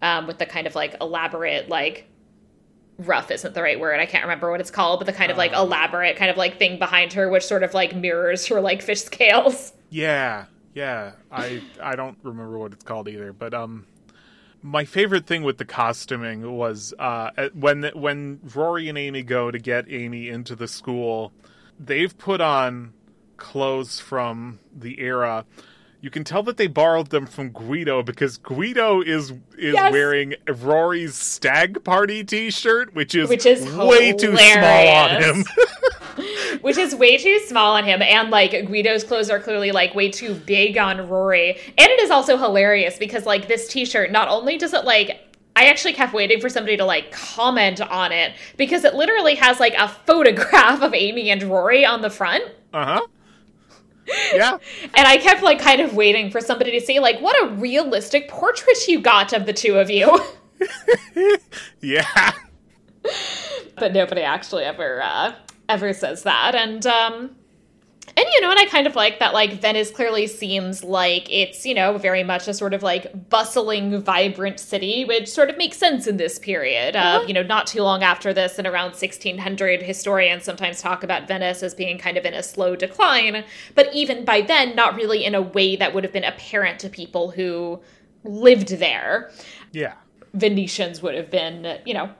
um, with the kind of like elaborate like ruff isn't the right word. I can't remember what it's called, but the kind of like um, elaborate kind of like thing behind her, which sort of like mirrors her like fish scales. Yeah, yeah. I I don't remember what it's called either, but um, my favorite thing with the costuming was uh when when Rory and Amy go to get Amy into the school, they've put on clothes from the era you can tell that they borrowed them from Guido because Guido is is yes. wearing Rory's stag party T-shirt, which is which is way hilarious. too small on him. which is way too small on him, and like Guido's clothes are clearly like way too big on Rory. And it is also hilarious because like this T-shirt, not only does it like I actually kept waiting for somebody to like comment on it because it literally has like a photograph of Amy and Rory on the front. Uh huh yeah. and I kept like kind of waiting for somebody to say like, "What a realistic portrait you got of the two of you." yeah. But nobody actually ever uh, ever says that, and um, and you know, and I kind of like that, like, Venice clearly seems like it's, you know, very much a sort of like bustling, vibrant city, which sort of makes sense in this period. Uh, mm-hmm. you know, not too long after this, in around 1600, historians sometimes talk about Venice as being kind of in a slow decline. But even by then, not really in a way that would have been apparent to people who lived there. Yeah. Venetians would have been, you know,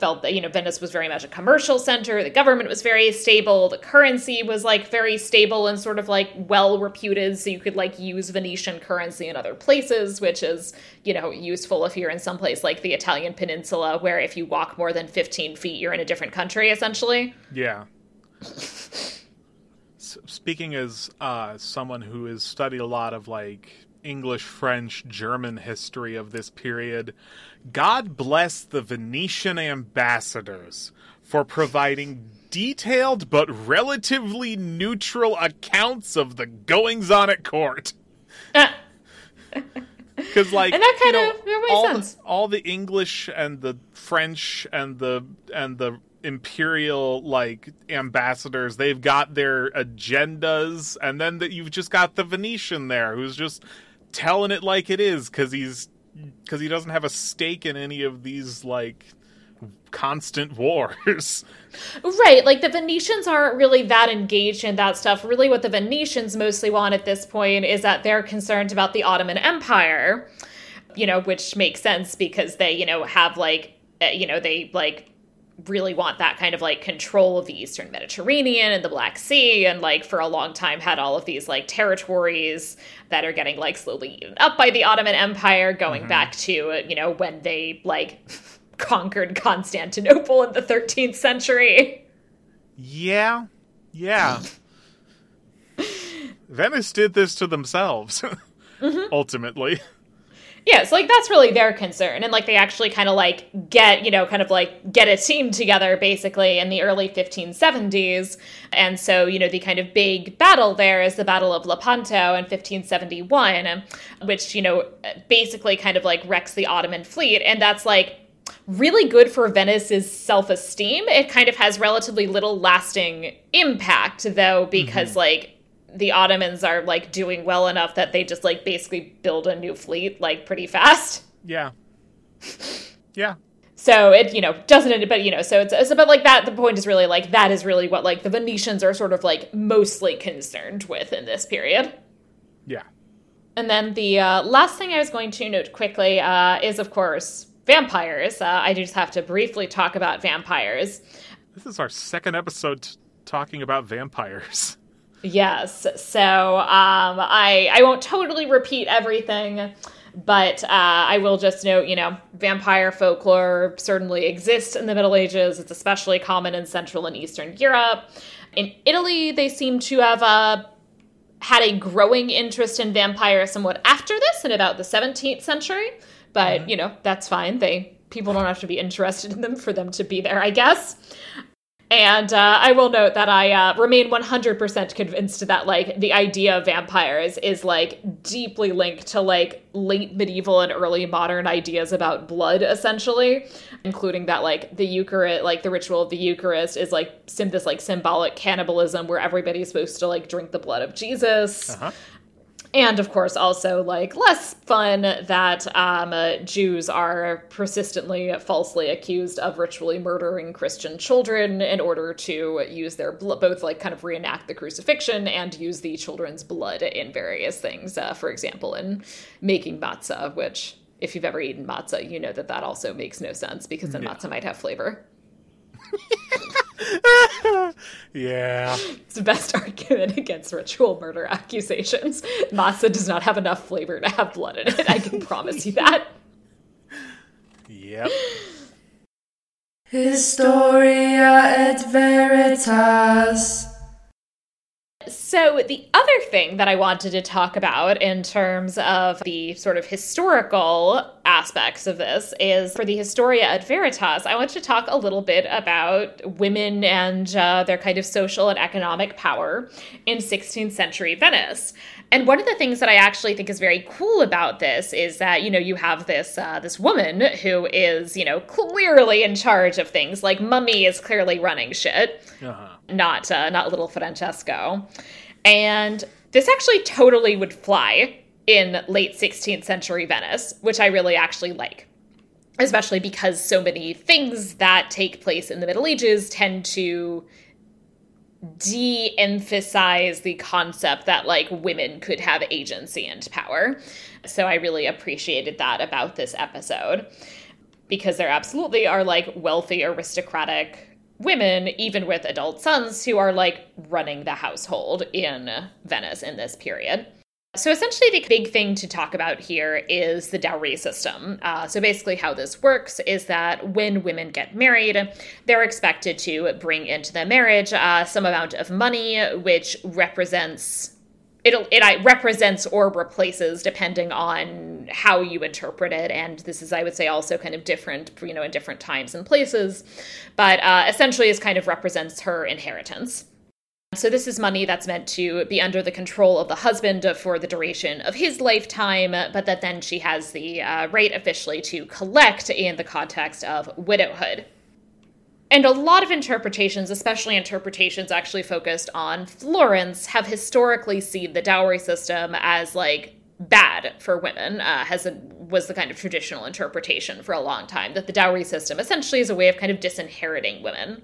felt that you know Venice was very much a commercial center. The government was very stable. The currency was like very stable and sort of like well reputed, so you could like use Venetian currency in other places, which is you know useful if you're in some place like the Italian peninsula, where if you walk more than 15 feet, you're in a different country essentially. Yeah. Speaking as uh, someone who has studied a lot of like English, French, German history of this period, God bless the Venetian ambassadors for providing detailed but relatively neutral accounts of the goings on at court. Because, like, and that kind you know, of all sense. The, all the English and the French and the and the imperial like ambassadors they've got their agendas and then that you've just got the venetian there who's just telling it like it is because he's because he doesn't have a stake in any of these like constant wars. Right, like the Venetians aren't really that engaged in that stuff. Really, what the Venetians mostly want at this point is that they're concerned about the Ottoman Empire, you know, which makes sense because they, you know, have like, eh, you know, they like really want that kind of like control of the eastern mediterranean and the black sea and like for a long time had all of these like territories that are getting like slowly eaten up by the ottoman empire going mm-hmm. back to you know when they like conquered constantinople in the 13th century yeah yeah venice did this to themselves mm-hmm. ultimately Yeah, so like that's really their concern. And like they actually kind of like get, you know, kind of like get a team together basically in the early 1570s. And so, you know, the kind of big battle there is the Battle of Lepanto in 1571, which, you know, basically kind of like wrecks the Ottoman fleet. And that's like really good for Venice's self esteem. It kind of has relatively little lasting impact, though, because mm-hmm. like the Ottomans are like doing well enough that they just like basically build a new fleet like pretty fast. Yeah. Yeah. So it, you know, doesn't, but you know, so it's, it's about like that. The point is really like that is really what like the Venetians are sort of like mostly concerned with in this period. Yeah. And then the uh, last thing I was going to note quickly uh, is, of course, vampires. Uh, I just have to briefly talk about vampires. This is our second episode t- talking about vampires. Yes. So um, I I won't totally repeat everything, but uh, I will just note, you know, vampire folklore certainly exists in the Middle Ages. It's especially common in Central and Eastern Europe. In Italy, they seem to have uh, had a growing interest in vampires somewhat after this, in about the 17th century. But mm-hmm. you know, that's fine. They people don't have to be interested in them for them to be there, I guess. And uh, I will note that I uh, remain 100% convinced that, like, the idea of vampires is, like, deeply linked to, like, late medieval and early modern ideas about blood, essentially, including that, like, the Eucharist, like, the ritual of the Eucharist is, like, sim- this, like, symbolic cannibalism where everybody's supposed to, like, drink the blood of Jesus. Uh-huh and of course also like less fun that um, uh, jews are persistently falsely accused of ritually murdering christian children in order to use their bl- both like kind of reenact the crucifixion and use the children's blood in various things uh, for example in making matzah which if you've ever eaten matzah you know that that also makes no sense because then yeah. matzah might have flavor yeah. It's the best argument against ritual murder accusations. Matzah does not have enough flavor to have blood in it. I can promise you that. Yep. Historia et Veritas. So, the other thing that I wanted to talk about in terms of the sort of historical aspects of this is for the Historia et Veritas, I want to talk a little bit about women and uh, their kind of social and economic power in 16th century Venice. And one of the things that I actually think is very cool about this is that you know you have this uh, this woman who is you know clearly in charge of things. Like Mummy is clearly running shit, uh-huh. not uh, not little Francesco, and this actually totally would fly in late 16th century Venice, which I really actually like. Especially because so many things that take place in the Middle Ages tend to de emphasize the concept that like women could have agency and power. So I really appreciated that about this episode because there absolutely are like wealthy aristocratic women, even with adult sons, who are like running the household in Venice in this period. So, essentially, the big thing to talk about here is the dowry system. Uh, so, basically, how this works is that when women get married, they're expected to bring into the marriage uh, some amount of money, which represents it, it represents or replaces depending on how you interpret it. And this is i would say also kind of different you know in different times and places. But uh, essentially is kind of represents her inheritance so, this is money that's meant to be under the control of the husband for the duration of his lifetime, but that then she has the uh, right officially to collect in the context of widowhood. And a lot of interpretations, especially interpretations actually focused on Florence, have historically seen the dowry system as like bad for women uh, has a, was the kind of traditional interpretation for a long time that the dowry system essentially is a way of kind of disinheriting women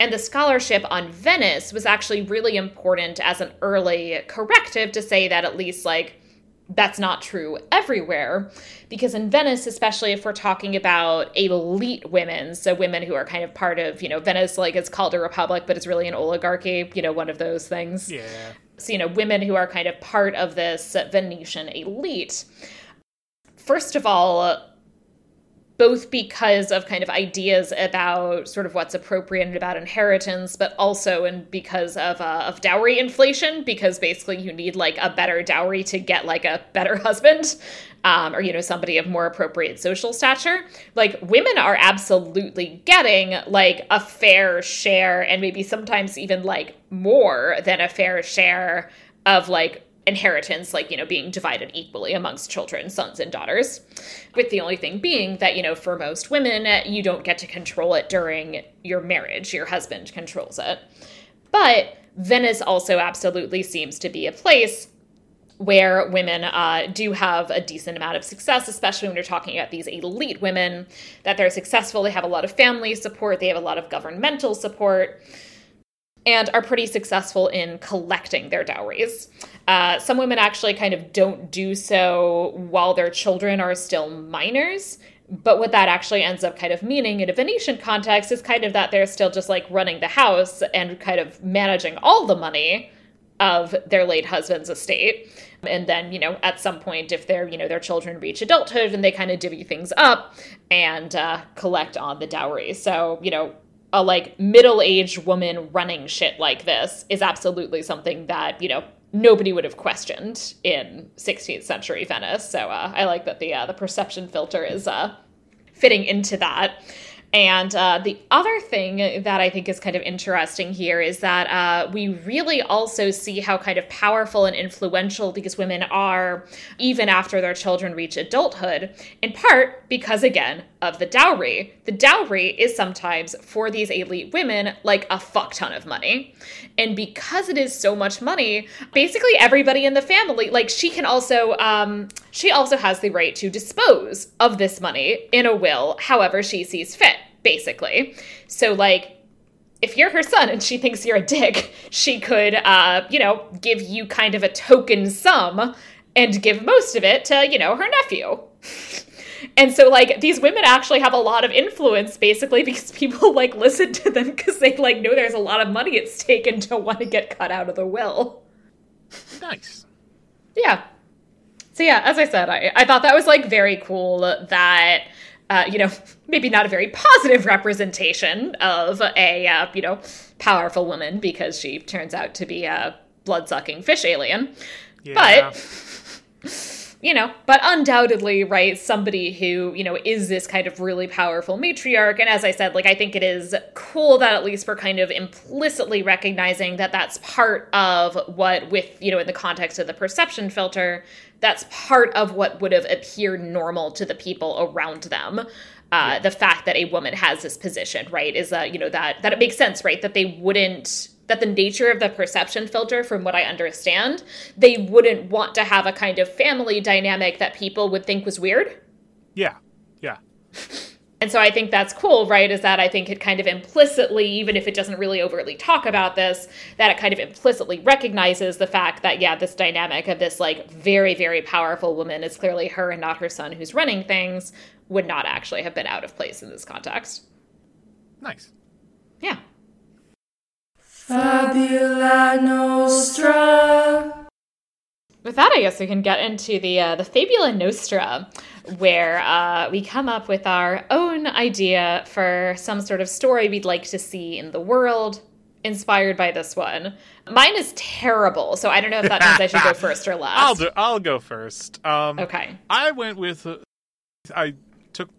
and the scholarship on venice was actually really important as an early corrective to say that at least like that's not true everywhere. Because in venice especially if we're talking about elite women so women who are kind of part of you know venice like it's called a republic but it's really an oligarchy you know one of those things. Yeah. So, you know, women who are kind of part of this Venetian elite. First of all, both because of kind of ideas about sort of what's appropriate and about inheritance, but also and because of uh, of dowry inflation, because basically you need like a better dowry to get like a better husband. Um, or you know somebody of more appropriate social stature like women are absolutely getting like a fair share and maybe sometimes even like more than a fair share of like inheritance like you know being divided equally amongst children sons and daughters with the only thing being that you know for most women you don't get to control it during your marriage. Your husband controls it. But venice also absolutely seems to be a place where women uh, do have a decent amount of success, especially when you're talking about these elite women, that they're successful, they have a lot of family support, they have a lot of governmental support and are pretty successful in collecting their dowries. Uh, some women actually kind of don't do so while their children are still minors. But what that actually ends up kind of meaning in a Venetian context is kind of that they're still just like running the house and kind of managing all the money of their late husband's estate. And then, you know, at some point, if their, you know, their children reach adulthood and they kind of divvy things up and uh, collect on the dowry. So, you know, a like middle-aged woman running shit like this is absolutely something that you know nobody would have questioned in 16th century Venice. So uh, I like that the uh, the perception filter is uh, fitting into that. And uh, the other thing that I think is kind of interesting here is that uh, we really also see how kind of powerful and influential these women are even after their children reach adulthood, in part because, again, of the dowry. The dowry is sometimes for these elite women like a fuck ton of money. And because it is so much money, basically everybody in the family, like she can also, um, she also has the right to dispose of this money in a will however she sees fit, basically. So, like, if you're her son and she thinks you're a dick, she could, uh, you know, give you kind of a token sum and give most of it to, you know, her nephew. And so like these women actually have a lot of influence basically because people like listen to them because they like know there's a lot of money at stake and don't want to get cut out of the will. Nice. Yeah. So yeah, as I said, I, I thought that was like very cool that uh, you know, maybe not a very positive representation of a, uh, you know, powerful woman because she turns out to be a blood sucking fish alien. Yeah. But you know, but undoubtedly, right, somebody who, you know, is this kind of really powerful matriarch. And as I said, like, I think it is cool that at least we're kind of implicitly recognizing that that's part of what, with, you know, in the context of the perception filter, that's part of what would have appeared normal to the people around them. Uh, yeah. The fact that a woman has this position, right, is that, you know, that, that it makes sense, right, that they wouldn't that the nature of the perception filter, from what I understand, they wouldn't want to have a kind of family dynamic that people would think was weird. Yeah. Yeah. And so I think that's cool, right? Is that I think it kind of implicitly, even if it doesn't really overtly talk about this, that it kind of implicitly recognizes the fact that, yeah, this dynamic of this like very, very powerful woman is clearly her and not her son who's running things would not actually have been out of place in this context. Nice. Yeah. Fabula Nostra. With that, I guess we can get into the uh, the Fabula Nostra, where uh, we come up with our own idea for some sort of story we'd like to see in the world, inspired by this one. Mine is terrible, so I don't know if that means I should go first or last. I'll do. I'll go first. Um, okay. I went with. Uh, I took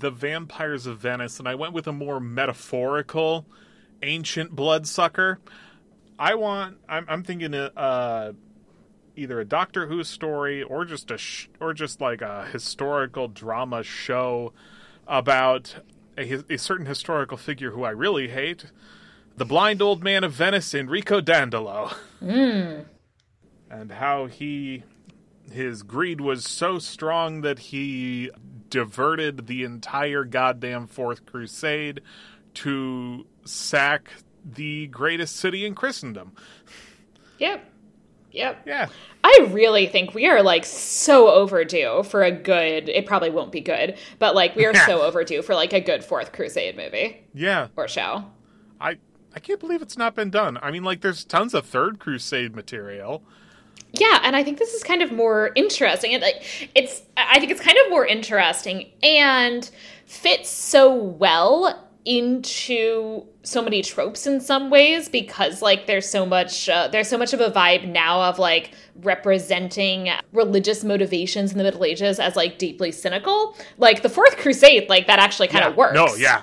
the Vampires of Venice, and I went with a more metaphorical ancient bloodsucker. I want. I'm, I'm thinking uh, either a Doctor Who story or just a sh- or just like a historical drama show about a, a certain historical figure who I really hate, the blind old man of Venice, Enrico Dandolo, mm. and how he his greed was so strong that he diverted the entire goddamn Fourth Crusade to sack the greatest city in Christendom. Yep. Yep. Yeah. I really think we are like so overdue for a good it probably won't be good, but like we are so overdue for like a good fourth crusade movie. Yeah. Or show. I I can't believe it's not been done. I mean like there's tons of third crusade material. Yeah, and I think this is kind of more interesting. And like it's I think it's kind of more interesting and fits so well into so many tropes in some ways because like there's so much uh, there's so much of a vibe now of like representing religious motivations in the middle ages as like deeply cynical like the fourth crusade like that actually kind of Yeah. works No, yeah.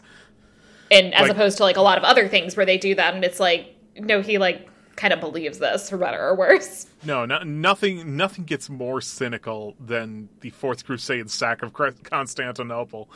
and as Like- opposed to like a lot of other things where they do that and it's like no he like kind of believes this for better or worse No, no, nothing. Nothing gets more cynical than the Fourth Crusade sack of Constantinople.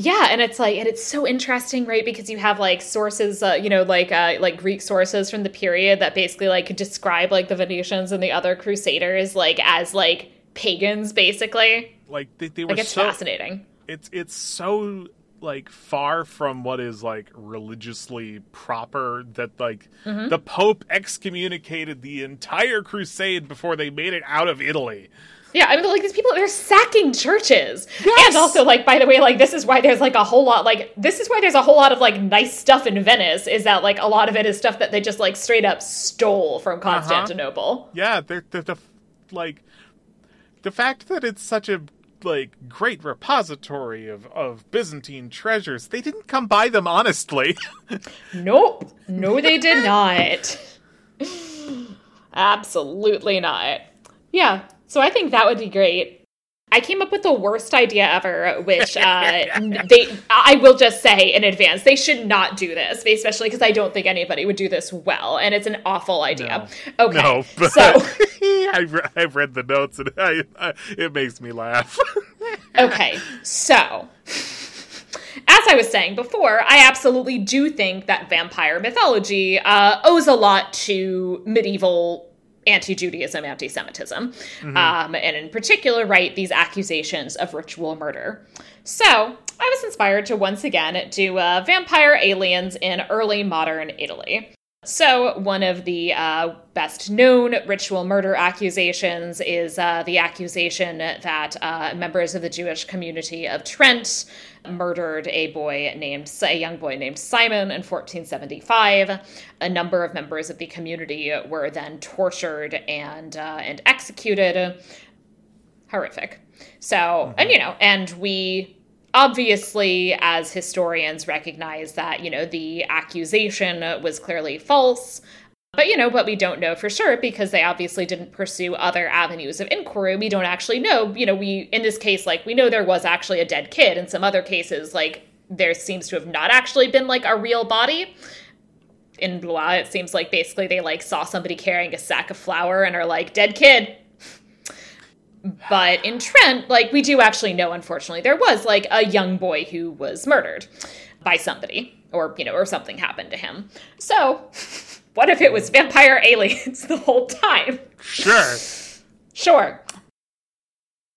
Yeah, and it's like, and it's so interesting, right? Because you have like sources, uh, you know, like uh, like Greek sources from the period that basically like describe like the Venetians and the other Crusaders like as like pagans, basically. Like they, they were Like it's so. fascinating. It's it's so like far from what is like religiously proper that like Mm-hmm. the Pope excommunicated the entire crusade before they made it out of Italy. Yeah, I mean, like these people, they're sacking churches, Yes! and also like by the way, like this is why there's like a whole lot, like this is why there's a whole lot of like nice stuff in Venice. Is that like a lot of it is stuff that they just like straight up stole from Uh-huh. Constantinople. Yeah, they're, they're the like the fact that it's such a like great repository of of Byzantine treasures. They didn't come by them honestly. Nope. No, they did not. Absolutely not. Yeah. So I think that would be great. I came up with the worst idea ever, which uh, they. I will just say in advance, they should not do this, especially because I don't think anybody would do this well, and it's an awful idea. Okay, no, but so I've, re- I've read the notes and I, I, it makes me laugh. okay, so as I was saying before, I absolutely do think that vampire mythology uh, owes a lot to medieval anti-Judaism, anti-Semitism, um, and in particular, right, these accusations of ritual murder. So I was inspired to once again do uh, vampire aliens in early modern Italy. So, one of the uh, best known ritual murder accusations is uh, the accusation that uh, members of the Jewish community of Trent murdered a boy named a young boy named Simon in 1475. A number of members of the community were then tortured and uh, and executed. Horrific. So, and you know, and we obviously as historians recognize that you know the accusation was clearly false. But you know but we don't know for sure because they obviously didn't pursue other avenues of inquiry. We don't actually know you know we in this case like we know there was actually a dead kid. In some other cases like there seems to have not actually been like a real body. In Blois, it seems like basically they like saw somebody carrying a sack of flour and are like dead kid but in Trent, like we do actually know, unfortunately, there was like a young boy who was murdered by somebody, or you know, or something happened to him. So, what if it was vampire aliens the whole time? sure. Sure.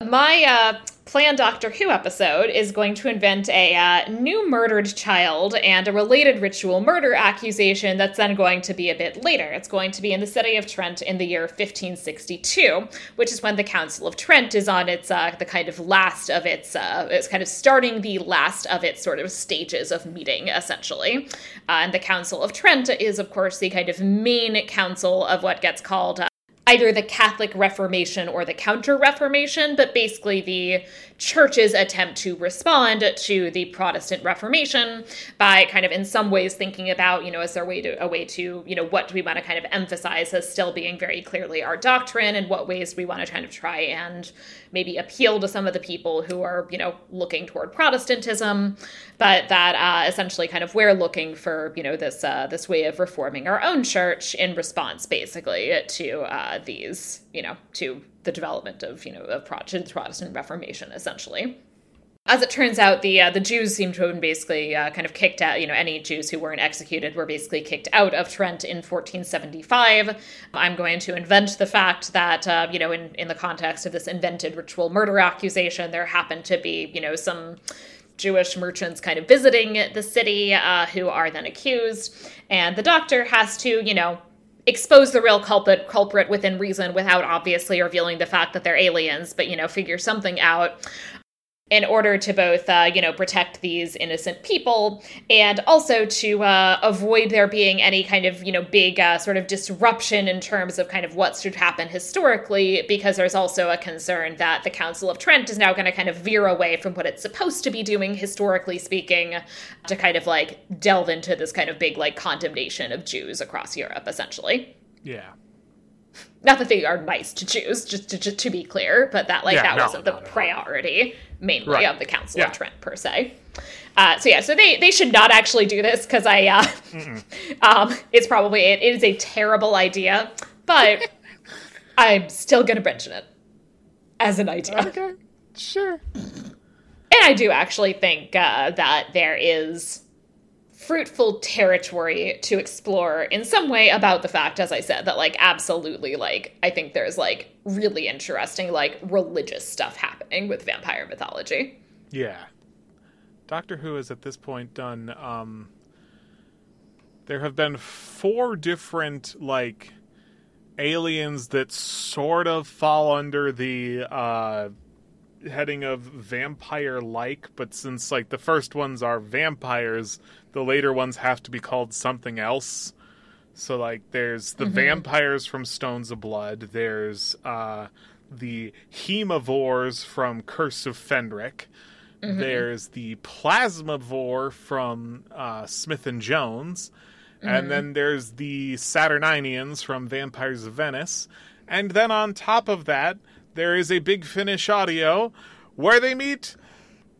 My uh, planned Doctor Who episode is going to invent a uh, new murdered child and a related ritual murder accusation that's then going to be a bit later. It's going to be in the city of Trent in the year 1562, which is when the Council of Trent is on its uh, the kind of last of its uh, it's kind of starting the last of its sort of stages of meeting essentially. Uh, and the Council of Trent is of course the kind of main council of what gets called uh, either the Catholic Reformation or the Counter Reformation, but basically the church's attempt to respond to the Protestant Reformation by kind of in some ways thinking about, you know, as their way to a way to, you know, what do we want to kind of emphasize as still being very clearly our doctrine and what ways we want to kind of try and maybe appeal to some of the people who are, you know, looking toward Protestantism, but that uh, essentially kind of we're looking for, you know, this uh, this way of reforming our own church in response, basically, to uh, these, you know, to the development of, you know, of Protestant Reformation, essentially. As it turns out, the uh, the Jews seem to have been basically uh, kind of kicked out. You know, any Jews who weren't executed were basically kicked out of Trent in 1475. I'm going to invent the fact that uh, you know, in in the context of this invented ritual murder accusation, there happened to be you know some Jewish merchants kind of visiting the city uh, who are then accused, and the doctor has to you know expose the real culprit culprit within reason without obviously revealing the fact that they're aliens, but you know figure something out in order to both, uh, you know, protect these innocent people and also to uh, avoid there being any kind of, you know, big uh, sort of disruption in terms of kind of what should happen historically, because there's also a concern that the Council of Trent is now going to kind of veer away from what it's supposed to be doing, historically speaking, to kind of like delve into this kind of big like condemnation of Jews across Europe, essentially. Yeah. Not that they are nice to Jews, just to, just to be clear, but that like Yeah, that no, wasn't the all. priority mainly Right. of the Council Yeah. of Trent per se. Uh, so yeah, so they they should not actually do this because I uh, um, it's probably it, it is a terrible idea, but I'm still gonna mention it as an idea. Okay. Sure. And I do actually think uh, that there is fruitful territory to explore in some way about the fact, as I said, that like absolutely like I think there's like really interesting like religious stuff happening with vampire mythology. Yeah. Doctor Who has at this point done um there have been four different like aliens that sort of fall under the uh heading of vampire like, but since like the first ones are vampires, the later ones have to be called something else. So like there's the vampires from Stones of Blood, there's uh the haemovores from Curse of Fenric. There's the plasmavore from uh, Smith and Jones, and then there's the Saturnynians from Vampires of Venice, and then on top of that, there is a big finish audio where they meet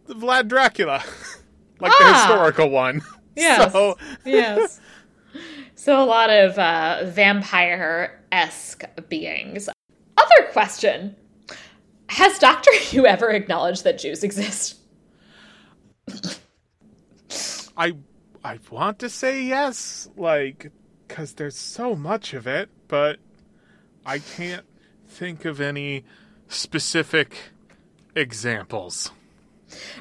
Vlad Dracula, like the Ah! historical one. Yes. So yes. So a lot of uh, vampire esque beings. Other question: Has Doctor Who ever acknowledged that Jews exist? I I want to say yes, like because there's so much of it, but I can't think of any specific examples.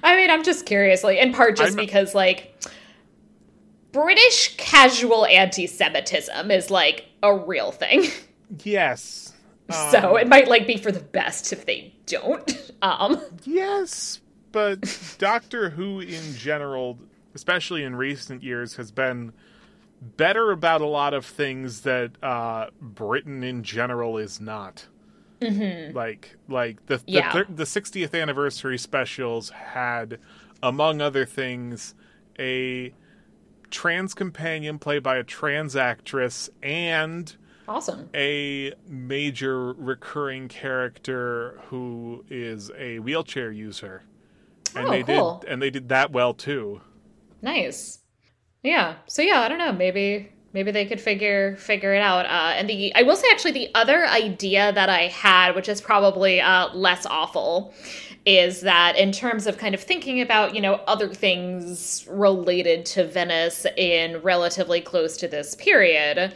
I mean, I'm just curious, like in part just I'm- because like British casual anti-Semitism is like a real thing. Yes. so it might like be for the best if they don't. Um Yes, but Doctor Who in general, especially in recent years, has been better about a lot of things that uh, Britain in general is not. Mm-hmm. Like, like the the, Yeah. thir- the 60th anniversary specials had, among other things, a trans companion played by a trans actress and awesome. a major recurring character who is a wheelchair user. And Oh, they cool. did and they did that well too. Nice. Yeah. So yeah, I don't know. Maybe maybe they could figure figure it out. Uh, and the I will say actually the other idea that I had, which is probably uh, less awful, is that in terms of kind of thinking about you know other things related to Venice in relatively close to this period.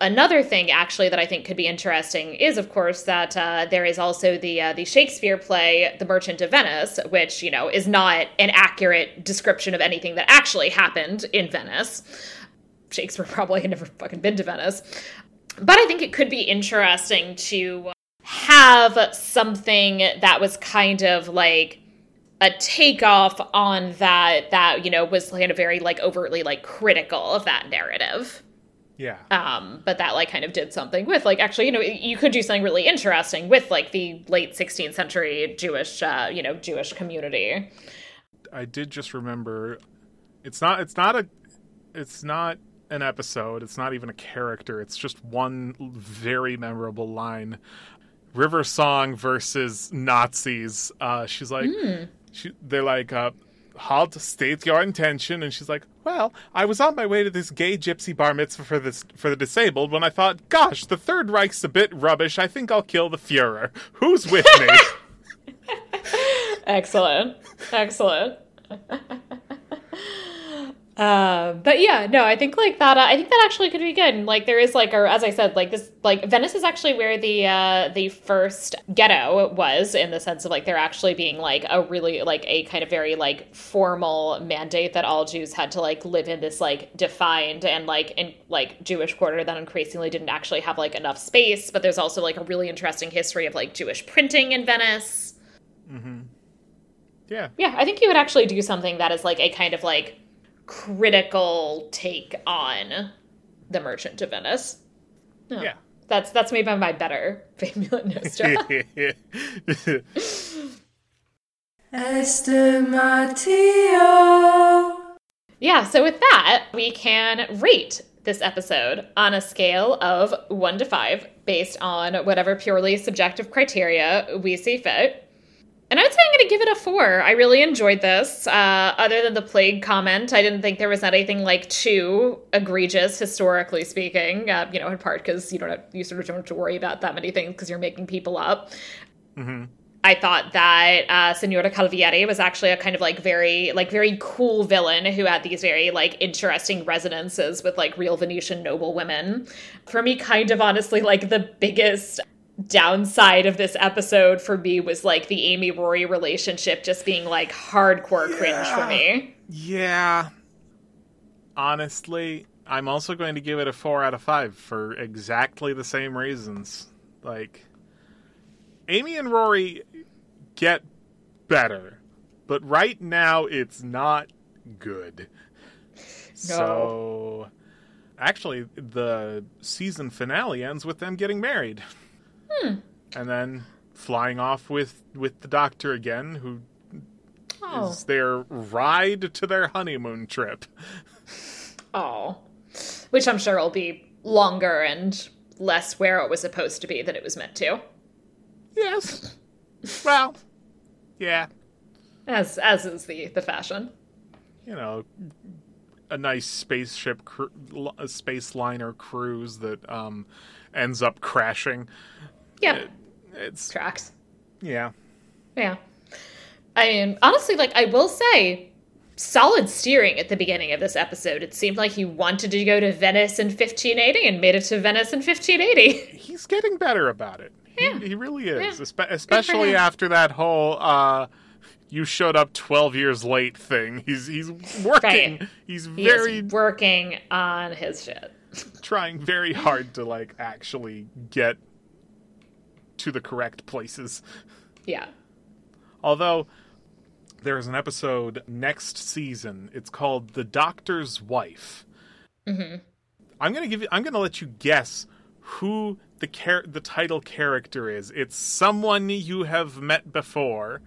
Another thing, actually, that I think could be interesting is, of course, that uh, there is also the uh, the Shakespeare play, *The Merchant of Venice*, which you know is not an accurate description of anything that actually happened in Venice. Shakespeare probably had never fucking been to Venice, but I think it could be interesting to have something that was kind of like a takeoff on that that you know was kind of very like overtly like critical of that narrative Yeah. um, but that like kind of did something with like actually you know you could do something really interesting with like the late 16th century Jewish uh, you know Jewish community. I did just remember it's not it's not a it's not an episode, it's not even a character, it's just one very memorable line. River Song versus Nazis. Uh she's like she, they're like uh Halt, state your intention, and she's like, "Well, I was on my way to this gay gypsy bar mitzvah for this for the disabled when I thought, gosh, the Third Reich's a bit rubbish. I think I'll kill the Fuhrer. Who's with me?" Excellent, excellent. Uh, but yeah, no, I think like that. Uh, I think that actually could be good. And, Like there is like, or as I said, like this, like Venice is actually where the uh, the first ghetto was, in the sense of like there actually being like a really like a kind of very like formal mandate that all Jews had to like live in this like defined and like in like Jewish quarter that increasingly didn't actually have like enough space. But there's also like a really interesting history of like Jewish printing in Venice. Mm-hmm. Yeah. Yeah, I think you would actually do something that is like a kind of like critical take on the Merchant of Venice. Yeah. That's that's maybe my better Famulan Nostra. Estimatio. yeah, so with that, we can rate this episode on a scale of one to five based on whatever purely subjective criteria we see fit. And I would say I'm going to give it a four. I really enjoyed this. Uh, other than the plague comment, I didn't think there was anything like too egregious, historically speaking. Uh, you know, in part because you don't have, you sort of don't have to worry about that many things because you're making people up. Mm-hmm. I thought that uh, Senora Calvierri was actually a kind of like very like very cool villain who had these very like interesting resonances with like real Venetian noble women. For me, kind of honestly, like the biggest downside of this episode for me was like the Amy Rory relationship just being like hardcore cringe for me. yeah. Honestly, I'm also going to give it a 4 out of 5 for exactly the same reasons. Like Amy and Rory get better, but right now it's not good. So actually the season finale ends with them getting married. And then flying off with with the doctor again who Oh, is their ride to their honeymoon trip. oh, which I'm sure will be longer and less where it was supposed to be than it was meant to. Yes. Well, yeah, as as is the the fashion. you know, a nice spaceship, cru- a space liner cruise that um ends up crashing. Yeah, It's tracks. yeah, Yeah, I mean, honestly, like I will say, solid steering at the beginning of this episode. It seemed like he wanted to go to Venice in 1580 and made it to Venice in 1580. he's getting better about it. He, Yeah. he really is, Yeah. Espe- especially after that whole uh you showed up 12 years late thing. He's he's working. Right. He's very is working on his shit. trying very hard to like actually get to the correct places. Yeah. Although there is an episode next season. It's called "The Doctor's Wife." Mm-hmm. I'm gonna give you. I'm gonna let you guess who the char- the title character is. It's someone you have met before.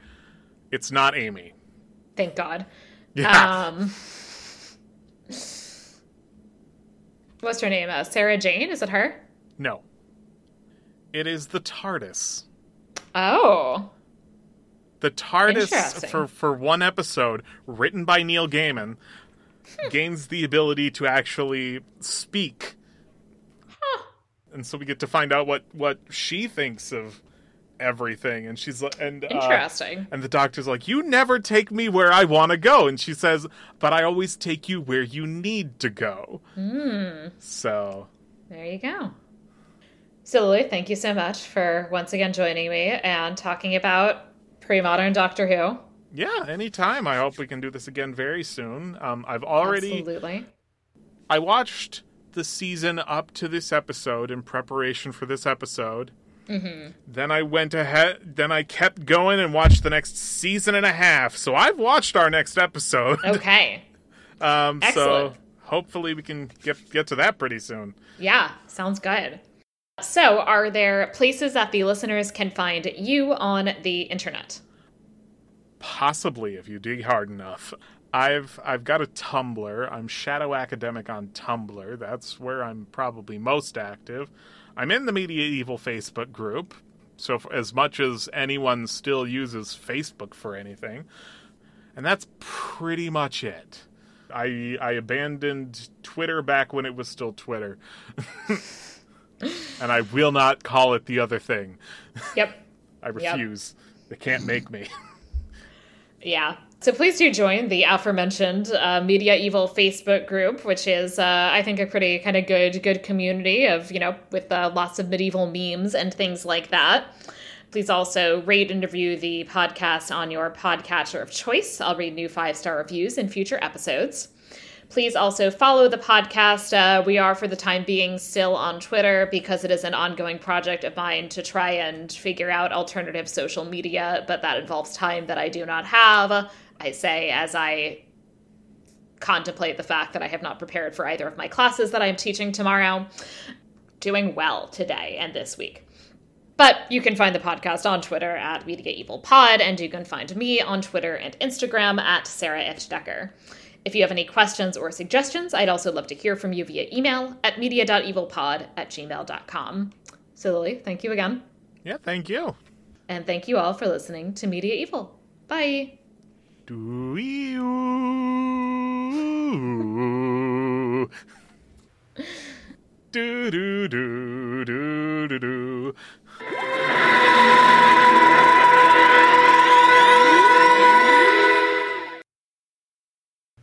It's not Amy. Thank God. Yeah. Um, what's her name? Uh, Sarah Jane? Is it her? no. It is the TARDIS. Oh. The TARDIS for for one episode, written by Neil Gaiman, gains the ability to actually speak. And so we get to find out what what she thinks of everything and she's like and uh, Interesting. and the doctor's like you never take me where I want to go and she says but I always take you where you need to go. Hmm. So There you go. So, Lily, thank you so much for once again joining me and talking about pre modern Doctor Who. yeah, anytime. I hope we can do this again very soon. Um, I've already Absolutely. I watched the season up to this episode in preparation for this episode. Mm-hmm. Then I went ahead. Then I kept going and watched the next season and a half. So I've watched our next episode. Okay. um, so hopefully we can get get to that pretty soon. Yeah, sounds good. So, are there places that the listeners can find you on the internet? Possibly if you dig hard enough. I've I've got a Tumblr. I'm Shadow Academic on Tumblr. That's where I'm probably most active. I'm in the Medieval Facebook group. So as much as anyone still uses Facebook for anything, and that's pretty much it. I I abandoned Twitter back when it was still Twitter. and I will not call it the other thing. Yep. I refuse. They can't make me. Yeah. So please do join the aforementioned uh, Media-eval Facebook group, which is, uh, I think, a pretty kind of good, good community of, you know, with uh, lots of medieval memes and things like that. Please also rate and review the podcast on your podcatcher of choice. I'll read new five star reviews in future episodes. Please also follow the podcast. Uh, we are, for the time being, still on Twitter because it is an ongoing project of mine to try and figure out alternative social media, but that involves time that I do not have. I say as I contemplate the fact that I have not prepared for either of my classes that I am teaching tomorrow. Doing well today and this week. But you can find the podcast on Twitter at Media-eval Pod, and you can find me on Twitter and Instagram at Sarah F. Decker. If you have any questions or suggestions, I'd also love to hear from you via email at media.evalpod at gmail.com. So, Lily, thank you again. Yeah, thank you. And thank you all for listening to Media-eval. Bye. Do do do do do do